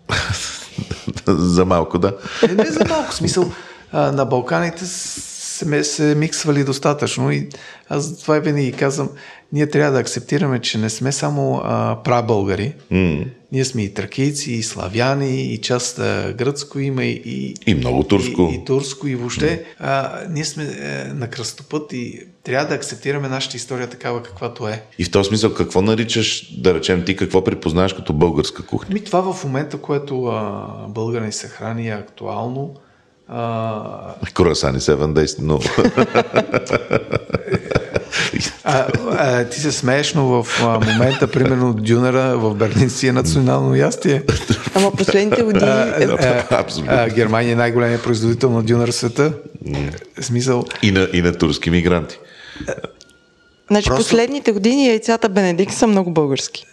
Speaker 4: *laughs*
Speaker 1: За малко, да.
Speaker 4: Е, не за малко смисъл. А, на Балканите сме се миксвали достатъчно и аз това винаги казвам, ние трябва да акцептираме, че не сме само а, прабългари.
Speaker 1: М.
Speaker 4: Ние сме и тракийци, и славяни, и част а, гръцко има, и, и,
Speaker 1: И много турско.
Speaker 4: и, и турско, и въобще. А, ние сме е, на кръстопът и трябва да акцептираме нашата история такава каквато е.
Speaker 1: И в този смисъл, какво наричаш, да речем ти, какво припознаваш като българска кухня?
Speaker 4: Ми това в момента, което а, българин се храни е актуално. А,
Speaker 1: Круасани 7 Days, но... *laughs*
Speaker 4: А, а, ти се смееш, но в а, момента, примерно, дюнера в Берлин си е национално ястие.
Speaker 2: Ама последните години... е,
Speaker 1: Абсолютно.
Speaker 4: А, Германия е най-големият производител на дюнер в света. Смисъл,
Speaker 1: И на, и на турски мигранти.
Speaker 2: Значи
Speaker 4: просто-
Speaker 2: последните години яйцата Бенедикт са много български.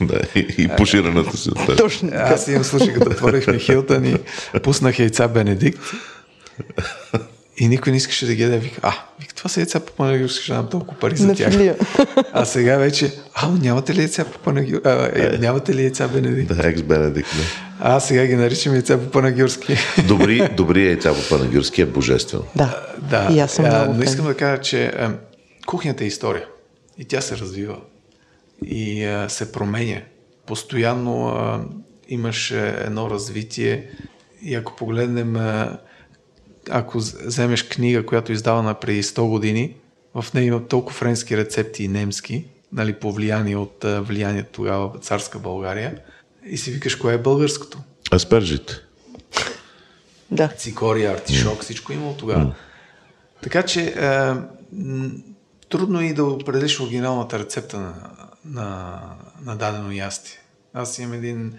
Speaker 1: да, и, и пошираната си.
Speaker 2: Точно
Speaker 4: аз имам случай, като отворихме Хилтън и пуснах яйца Бенедикт. И никой не искаше да ги яде. Вика, а, вика, това са яйца по панагюрски, ще дам толкова пари за тях.
Speaker 2: филия. *laughs*
Speaker 4: А сега вече, а, нямате ли яйца по панагюрски? Нямате ли яйца Бенедикт?
Speaker 1: Да, екс Бенедикт. Да.
Speaker 4: А сега ги наричам яйца по панагюрски. *laughs*
Speaker 1: Добри, добри яйца по панагюрски е божествено.
Speaker 2: Да.
Speaker 4: Да,
Speaker 2: И аз съм
Speaker 4: а, но искам да кажа, че а, кухнята е история и тя се развива и а, се променя. Постоянно а, имаш едно развитие и ако погледнем, а, ако вземеш книга, която е издавана преди 100 години, в нея има толкова френски рецепти и немски, нали, по влияние от влиянието тогава в царска България и си викаш, кое е българското?
Speaker 1: Аспержите.
Speaker 2: Да.
Speaker 4: цикория, артишок, всичко е имало тогава. Така че е, трудно е и да определиш оригиналната рецепта на, на, на дадено ястие. Аз имам един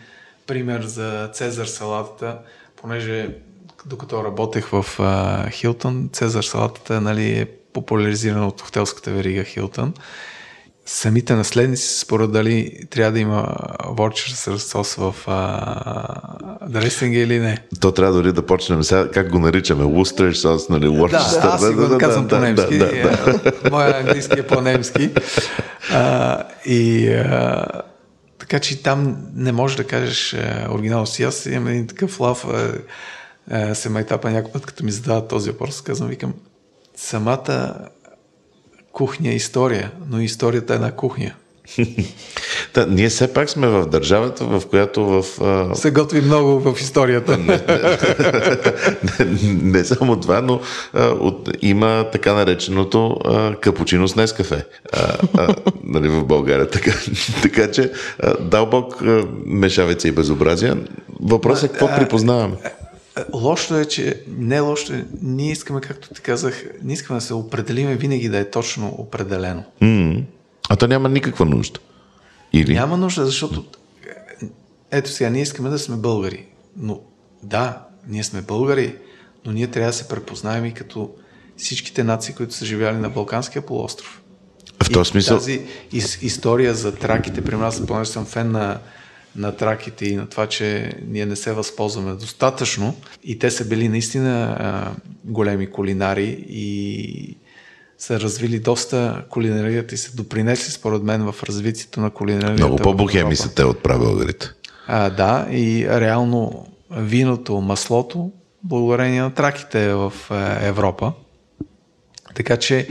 Speaker 4: пример за Цезар салатата, понеже докато работех в а, Хилтън, Цезар салатата нали, е популяризирана от хотелската верига Хилтън. самите наследници според дали трябва да има Worcestershire сос в а, дресинга или не.
Speaker 1: То трябва дори да почнем сега, как го наричаме, Worcester сос, нали, Worcester.
Speaker 4: Да, аз си го казвам по-немски. Да, да, да. Моя английски е по-немски. А, и а, така че там не можеш да кажеш оригинално си. Аз имам един такъв лав, се майтапа някой път, като ми задават този въпрос, казвам, викам, самата кухня е история, но историята е една кухня.
Speaker 1: Да, ние все пак сме в държавата, в която в...
Speaker 4: А... Се готви много в историята.
Speaker 1: Не, не, не, не само това, но а, от, има така нареченото а, капучино с Нескафе а, а, нали, в България. Така, така че, а, дал Бог, а, мешавица и безобразия. Въпросът е какво припознаваме.
Speaker 4: Лошото е, че не е, ние искаме, както ти казах, не искаме да се определиме винаги да е точно определено.
Speaker 1: Mm. А то няма никаква нужда. Или?
Speaker 4: Няма нужда, защото ето сега, ние искаме да сме българи. Но да, ние сме българи, но ние трябва да се препознаем и като всичките нации, които са живяли на Балканския полуостров.
Speaker 1: В този смисъл?
Speaker 4: Тази история за траките, при нас, понеже съм фен на на траките и на това, че ние не се възползваме достатъчно. И те са били наистина а, големи кулинари и са развили доста кулинарията и са допринесли според мен в развитието на кулинарията.
Speaker 1: Много по-бухеми са те от правилгарите.
Speaker 4: А, да, и реално виното, маслото, благодарение на траките е в Европа. Така че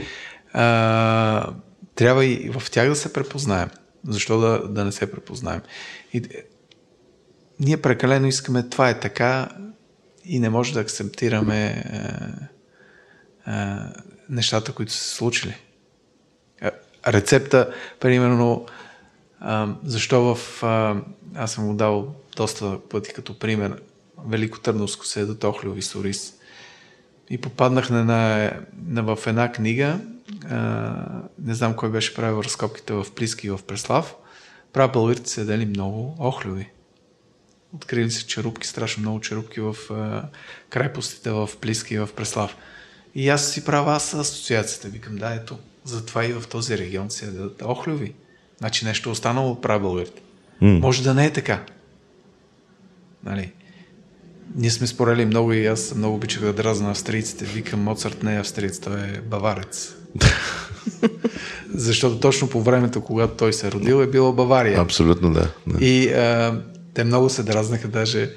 Speaker 4: а, трябва и в тях да се препознаем. Защо да, да не се препознаем? И, ние прекалено искаме това е така и не може да акцептираме е, е, нещата, които са се случили. Е, рецепта, примерно, е, защо в... Е, аз съм го дал доста пъти като пример. Великотърновско се е Охлюви Сорис. И попаднах на, на, на, в една книга, е, не знам кой беше правил разкопките в Плиски и в Преслав, Прав българите са дали много охлюви. Открили се черупки, страшно много черупки в крайпостите в Плиски и в Преслав. И аз си правя аз асоциацията. Викам, да, ето, затова и в този регион се ядат охлюви. Значи нещо останало от прав българите. Mm. Може да не е така. Нали? Ние сме спорели много и аз много обичах да дразна австрийците. Викам, Моцарт не е австриец, той е баварец. *laughs* Защото точно по времето, когато той се е родил, е била Бавария.
Speaker 1: Абсолютно, да.
Speaker 4: да. И а, те много се дразнаха, даже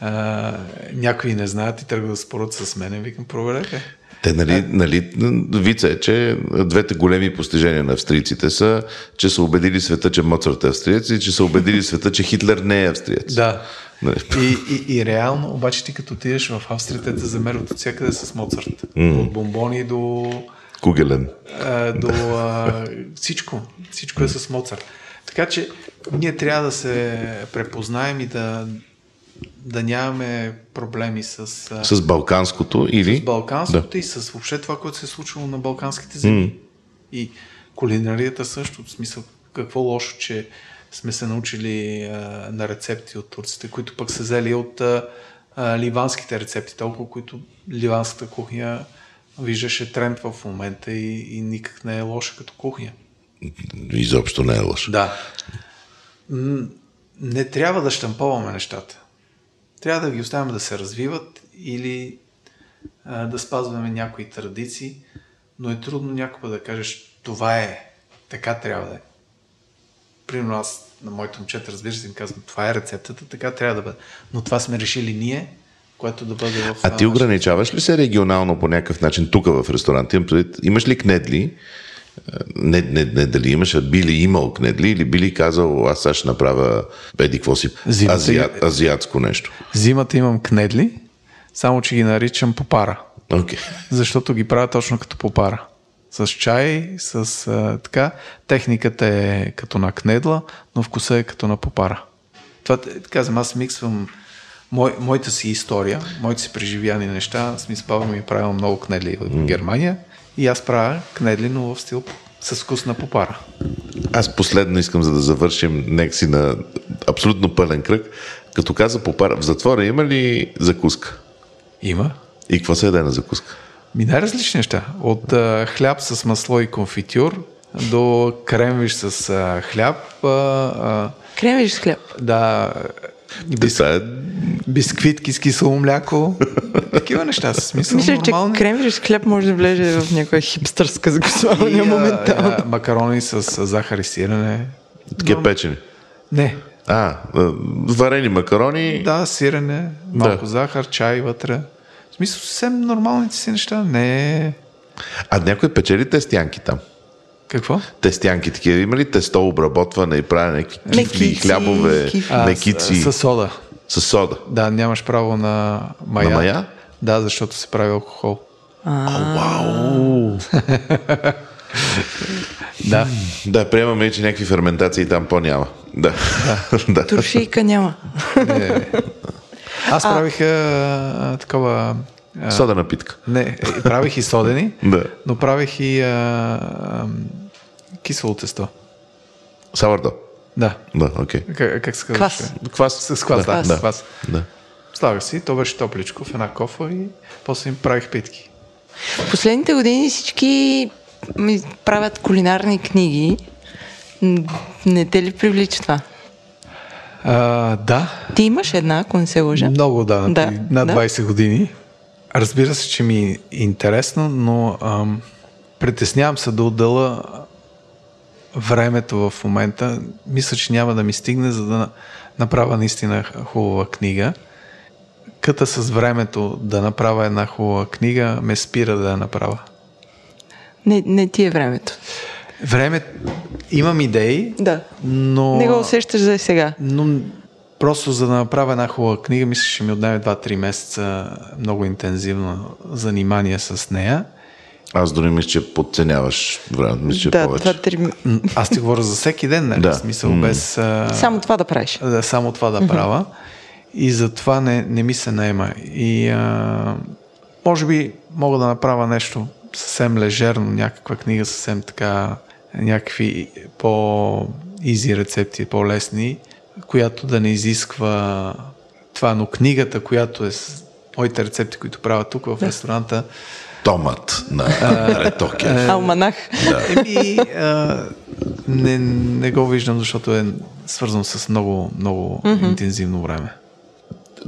Speaker 4: а, някои не знаят и тръгват да спорят с мене. Викам, проверете.
Speaker 1: Те, нали, нали, вица е, че двете големи постижения на австрийците са, че са убедили света, че Моцарт е австриец и че са убедили *laughs* света, че Хитлер не е австриец.
Speaker 4: Да. Нали? И, и, и реално, обаче ти като отидеш в Австрия, те те замерват от всякъде с Моцарт. Mm. От бомбони до
Speaker 1: Кугелен.
Speaker 4: А, до а, всичко. Всичко е с Моцарт. Така че ние трябва да се препознаем и да, да нямаме проблеми с...
Speaker 1: С балканското или...
Speaker 4: С балканското да. и с въобще това, което се е случило на балканските земи. Mm. И кулинарията също, в смисъл какво лошо, че сме се научили а, на рецепти от турците, които пък са взели от а, а, ливанските рецепти, толкова, които ливанската кухня виждаше тренд в момента и, и никак не е лоша като кухня.
Speaker 1: Изобщо не е лоша.
Speaker 4: Да. Не трябва да щамповаме нещата. Трябва да ги оставяме да се развиват или а, да спазваме някои традиции, но е трудно някога да кажеш това е, така трябва да е. Примерно аз на моите момчета, разбира се, им казвам, това е рецептата, така трябва да бъде. Но това сме решили ние, което да бъде в...
Speaker 1: А ти ограничаваш ли се регионално по някакъв начин тук в ресторанта? Имаш ли кнедли? Не, не, не дали имаш, а би ли имал кнедли или би ли казал, аз сега ще направя еди какво си Зимата, азиат, азиатско нещо?
Speaker 4: Зимата имам кнедли, само че ги наричам попара.
Speaker 1: Okay.
Speaker 4: Защото ги правя точно като попара. С чай, с а, така. Техниката е като на кнедла, но вкуса е като на попара. Това, казвам, аз миксвам мой, моята си история, моите си преживяни неща. Смисъл, баба ми е правил много кнедли в mm. Германия и аз правя кнедли, но в стил с вкус на попара.
Speaker 1: Аз последно искам, за да завършим нека си на абсолютно пълен кръг. Като каза попара, в затвора има ли закуска?
Speaker 4: Има.
Speaker 1: И какво се яде на закуска?
Speaker 4: Ми най-различни неща. От а, хляб с масло и конфитюр до кремвиш с а, хляб, а, а,
Speaker 2: Кремвиш с хляб.
Speaker 4: да, бис,
Speaker 1: е...
Speaker 4: бисквитки с кисело мляко. Такива неща са смисъл
Speaker 2: Мисля, че
Speaker 4: нормални.
Speaker 2: кремвиш с хляб може да влезе в някоя хипстърска сексуалния
Speaker 4: а,
Speaker 2: моментално.
Speaker 4: а, макарони с а, захар и сирене.
Speaker 1: Такива печени.
Speaker 4: Не,
Speaker 1: А, а, варени макарони.
Speaker 4: да, сирене, малко захар, чай вътре. В смисъл, съвсем нормалните си неща. Не.
Speaker 1: А някой печели тестянки там.
Speaker 4: Какво?
Speaker 1: Тестянки такива. Има ли тесто обработване и правене кифли,
Speaker 2: Мекици,
Speaker 1: хлябове,
Speaker 2: кифли.
Speaker 4: А,
Speaker 1: мекици
Speaker 4: С, с сода.
Speaker 1: с сода?
Speaker 4: Да, нямаш право на мая.
Speaker 1: На мая?
Speaker 4: Да, защото се прави алкохол.
Speaker 1: Вау! *laughs*
Speaker 4: Да.
Speaker 1: Да, приемаме, че някакви ферментации там по-няма. Да. *laughs* да.
Speaker 2: Туршийка няма.
Speaker 4: Аз правих а, такова... А,
Speaker 1: Сода напитка.
Speaker 4: не, е, правих и содени, *laughs*
Speaker 1: Да.
Speaker 4: но правих и а, а, кисело тесто.
Speaker 1: Савардо.
Speaker 4: Да.
Speaker 1: Да, окей.
Speaker 4: Как, как се казваше?
Speaker 2: Квас.
Speaker 1: Квас.
Speaker 4: С квас, да. Да. Квас.
Speaker 1: Да.
Speaker 4: Слагах си, то беше топличко в една кофа и после им правих питки.
Speaker 2: В последните години всички ми правят кулинарни книги. Не те ли привлича това?
Speaker 4: А, да,
Speaker 2: Ти имаш една, ако не се лъжа.
Speaker 4: много да,
Speaker 2: Да,
Speaker 4: над
Speaker 2: да.
Speaker 4: 20 години. Разбира се, че ми е интересно, но ам, притеснявам се да отдела времето в момента. Мисля, че няма да ми стигне, за да направя наистина хубава книга. Къта с времето да направя една хубава книга ме спира да я направя.
Speaker 2: Не, не ти е времето.
Speaker 4: Време... Имам идеи,
Speaker 2: Да.
Speaker 4: но...
Speaker 2: Не го усещаш за сега.
Speaker 4: Но просто за да направя една хубава книга, мисля, ще ми отнеме 2-3 месеца много интензивно занимание с нея.
Speaker 1: Аз дори мисля, че подценяваш времето. Мисля, че
Speaker 2: да,
Speaker 1: повече.
Speaker 2: това три...
Speaker 4: Аз ти говоря за всеки ден, нали?
Speaker 1: Да.
Speaker 4: В смисъл
Speaker 1: М.
Speaker 4: без... А...
Speaker 2: Само това да правиш.
Speaker 4: да, само това да правя. И затова не, не ми се наема. И а, може би мога да направя нещо съвсем лежерно, някаква книга съвсем така, някакви по-изи рецепти, по-лесни, която да не изисква това, но книгата, която е с моите рецепти, които правя тук в ресторанта,
Speaker 1: Томът на Ретокер.
Speaker 2: Алманах.
Speaker 4: Еми, а, не, не го виждам, защото е свързано с много, много mm-hmm. интензивно време.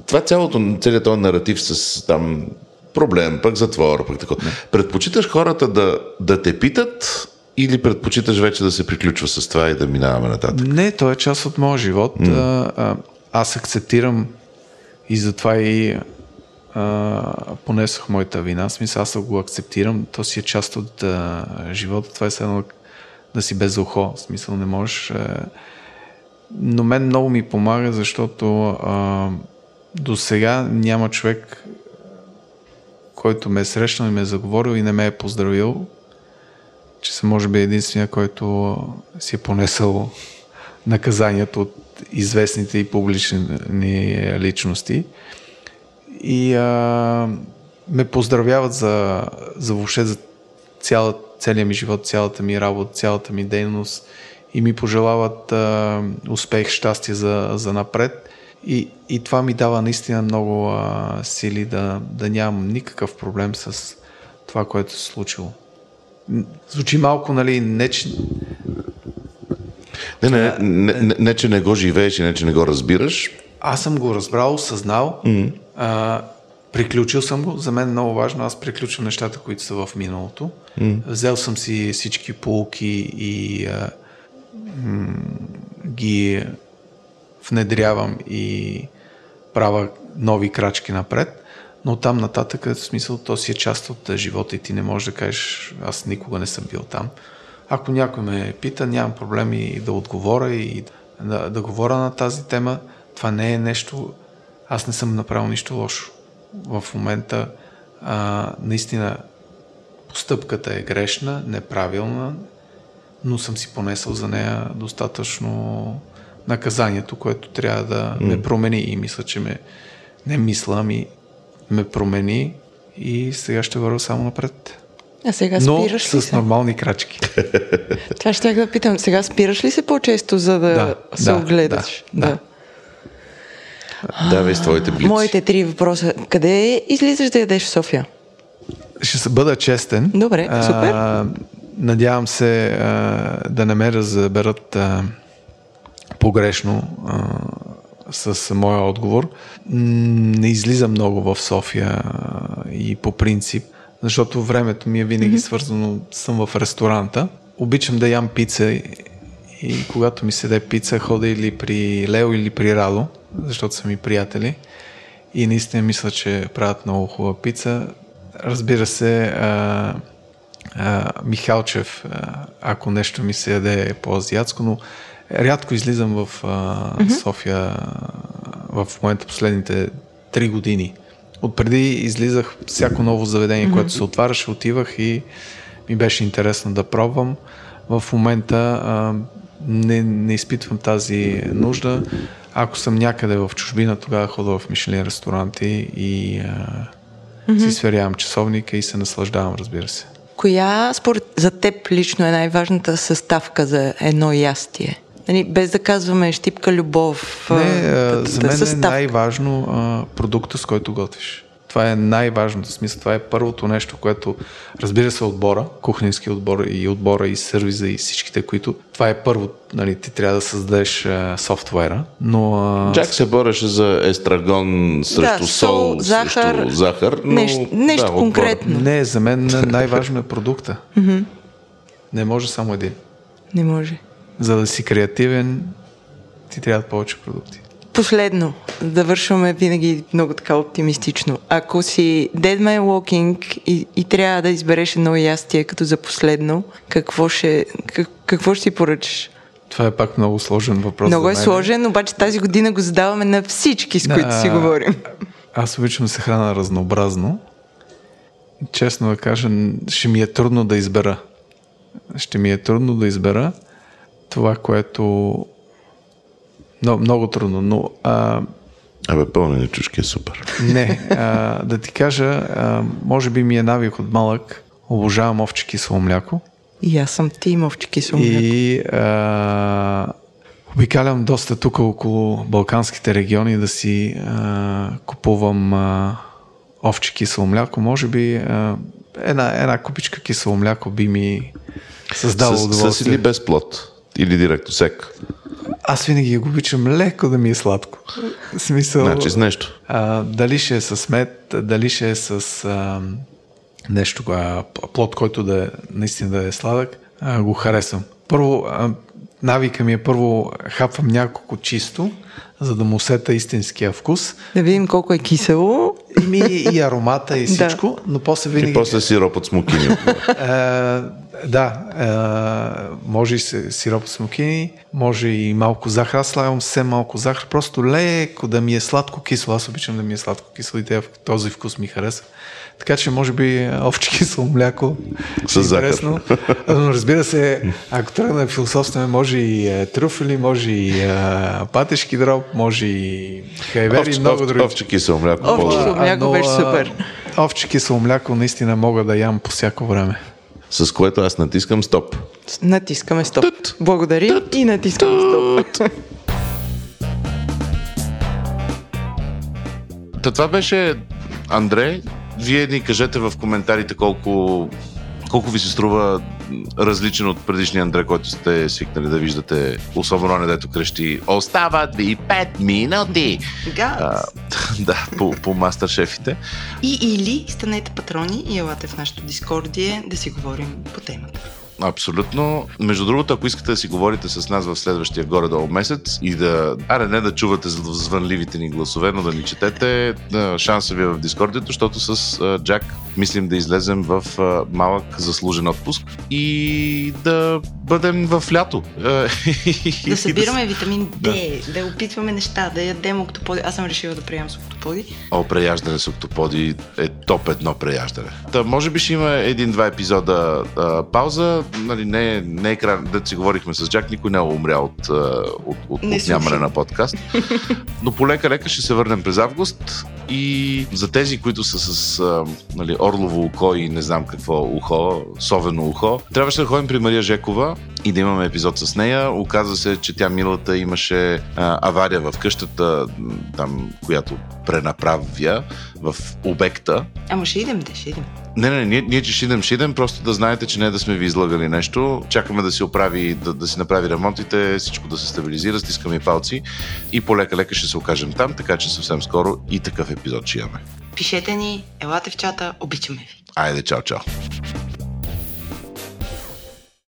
Speaker 1: Това цялото, целият този наратив с там проблем, пък затвор, пък такова. Предпочиташ хората да, да те питат или предпочиташ вече да се приключва с това и да минаваме нататък?
Speaker 4: Не, то е част от моя живот. Mm. А, а, аз акцептирам и затова и понесох моята вина. Смисъл, аз го акцептирам. То си е част от а, живота. Това е само да си без ухо. Смисъл, не можеш. А, но мен много ми помага, защото а, до сега няма човек, който ме е срещнал и ме е заговорил и не ме е поздравил, че съм може би единствения, който си е понесъл наказанието от известните и публични личности. И а, ме поздравяват за, за въобще за цяла, целият ми живот, цялата ми работа, цялата ми дейност и ми пожелават а, успех, щастие за, за напред. И, и това ми дава наистина много а, сили да, да нямам никакъв проблем с това, което се случило. Звучи малко, нали, не че...
Speaker 1: Не, не, не, не, не, че не го живееш и не, че не го разбираш.
Speaker 4: Аз съм го разбрал, осъзнал, mm. А, приключил съм го. За мен е много важно, аз приключвам нещата, които са в миналото. Mm. Взел съм си всички полуки и а, м- ги внедрявам и правя нови крачки напред. Но там нататък, в смисъл, то си е част от живота и ти не можеш да кажеш, аз никога не съм бил там. Ако някой ме пита, нямам проблем и да отговоря и да, да говоря на тази тема. Това не е нещо... Аз не съм направил нищо лошо. В момента а, наистина постъпката е грешна, неправилна, но съм си понесъл за нея достатъчно наказанието, което трябва да ме промени и мисля, че ме не мисля, ами ме промени и сега ще вървя само напред.
Speaker 2: А сега
Speaker 4: Но
Speaker 2: спираш ли
Speaker 4: с
Speaker 2: се?
Speaker 4: нормални крачки. *laughs*
Speaker 2: Това ще да питам. Сега спираш ли се по-често, за да,
Speaker 4: Да,
Speaker 2: се
Speaker 4: да,
Speaker 2: огледаш?
Speaker 4: да, да.
Speaker 1: Давай с твоите блици.
Speaker 2: Моите три въпроса. Къде излизаш да ядеш в София?
Speaker 4: Ще бъда честен.
Speaker 2: Добре, супер.
Speaker 4: А, надявам се а, да не ме разберат а, погрешно а, с моя отговор. Не излизам много в София и по принцип, защото времето ми е винаги mm-hmm. свързано, съм в ресторанта. Обичам да ям пица и, и когато ми седе пица, хода или при Лео или при Радо, защото са ми приятели. И наистина мисля, че правят много хубава пица. Разбира се, а, а, Михалчев, а, ако нещо ми се яде по-азиатско, но рядко излизам в а, mm-hmm. София в момента последните три години. Отпреди излизах всяко ново заведение, mm-hmm. което се отваряше, отивах и ми беше интересно да пробвам. В момента а, не, не изпитвам тази нужда. Ако съм някъде в чужбина, тогава хода в Мишлен ресторанти и а, mm-hmm. си сверявам часовника и се наслаждавам, разбира се.
Speaker 2: Коя според за теб лично е най-важната съставка за едно ястие? Нали, без да казваме щипка любов.
Speaker 4: Не, за мен съставка. е най-важно а, продукта, с който готвиш. Това е най-важното смисъл. Това е първото нещо, което разбира се отбора, кухненски отбор и отбора и сервиза и всичките, които това е първо, нали, ти трябва да създадеш а, софтуера, но...
Speaker 1: А... Джак се бореше за естрагон срещу да, сол, захар, срещу захар, но...
Speaker 2: Нещо, нещо
Speaker 1: да,
Speaker 2: конкретно.
Speaker 4: Не, за мен най-важно е продукта. Не може само един.
Speaker 2: Не може.
Speaker 4: За да си креативен, ти трябват повече продукти.
Speaker 2: Последно, да вършваме винаги много така оптимистично. Ако си Dead Man Walking и, и трябва да избереш едно ястие като за последно, какво ще, как, какво ще си поръчаш?
Speaker 4: Това е пак много сложен въпрос.
Speaker 2: Много е сложен, обаче тази година го задаваме на всички, с които а, си говорим.
Speaker 4: Аз обичам да се храна разнообразно. Честно да кажа, ще ми е трудно да избера. Ще ми е трудно да избера това, което много, много трудно, но... А...
Speaker 1: Абе, пълнени чушки е супер.
Speaker 4: Не, а, да ти кажа, а, може би ми е навик от малък. Обожавам овче кисело мляко.
Speaker 2: И аз съм ти овче кисело мляко.
Speaker 4: И а, обикалям доста тук около Балканските региони да си а, купувам а, овче кисело мляко. Може би а, една, една купичка кисело мляко би ми създало удоволствие.
Speaker 1: С или без плод? Или директно сек?
Speaker 4: Аз винаги го обичам леко да ми е сладко. Смисъл.
Speaker 1: Значи с нещо.
Speaker 4: А, дали ще е с мед, дали ще е с а, нещо, а, плод, който да е, наистина да е сладък, а, го харесвам. Първо, а, навика ми е първо хапвам няколко чисто, за да му усета истинския вкус.
Speaker 2: Да видим колко е кисело.
Speaker 4: И, ми, и аромата и *laughs* всичко, да. но после винаги...
Speaker 1: И после сироп от смокини. *laughs*
Speaker 4: Да, е, може и сироп смокини, може и малко захар. Аз слагам все малко захар, просто леко да ми е сладко кисло. Аз обичам да ми е сладко кисло и този вкус ми харесва. Така че може би овче кисело мляко
Speaker 1: с захар.
Speaker 4: Но разбира се, ако тръгна философстваме, може и е, трюфели, може и е, патешки дроб, може и хайвери и много други.
Speaker 1: Овче кисело мляко.
Speaker 2: Овче кисело мляко беше супер.
Speaker 4: Овче кисело мляко наистина мога да ям по всяко време
Speaker 1: с което аз натискам стоп.
Speaker 2: Натискаме стоп. Тът, Благодари тът, и натискаме стоп.
Speaker 1: Та това беше Андрей. Вие ни кажете в коментарите колко колко ви се струва различен от предишния Андре, който сте свикнали да виждате, особено не дето крещи Остават ви 5 минути!
Speaker 2: А, *laughs*
Speaker 1: да, по, по мастер-шефите.
Speaker 2: И или станете патрони и елате в нашото дискордие да си говорим по темата.
Speaker 1: Абсолютно. Между другото, ако искате да си говорите с нас в следващия горе-долу месец и да, аре не да чувате звънливите ни гласове, но да ни четете, шанса ви е в Дискордито, защото с Джак мислим да излезем в малък заслужен отпуск и да бъдем в лято. *laughs*
Speaker 2: Да събираме витамин D, да. да опитваме неща, да ядем октоподи. Аз съм решила да приемам с октоподи.
Speaker 1: О, преяждане с октоподи е топ едно преяждане. Та, може би ще има един-два епизода а, пауза, нали, не, не е край, да си говорихме с Джак, никой не е умрял от, от, от, от нямане на подкаст. Но полека-лека ще се върнем през август и за тези, които са с нали, орлово ухо и не знам какво ухо, совено ухо, трябваше да ходим при Мария Жекова и да имаме епизод с нея. Оказва се, че тя милата имаше а, авария в къщата, там, която пренаправя в обекта.
Speaker 2: Ама ще идем, да, ще идем.
Speaker 1: Не, не, ние, ние че ще идем, ще идем, просто да знаете, че не да сме ви излагали нещо. Чакаме да си оправи, да, да си направи ремонтите, всичко да се стабилизира, стискаме палци и полека-лека ще се окажем там, така че съвсем скоро и такъв епизод ще имаме.
Speaker 2: Пишете ни, елате в чата, обичаме ви.
Speaker 1: Айде, чао, чао.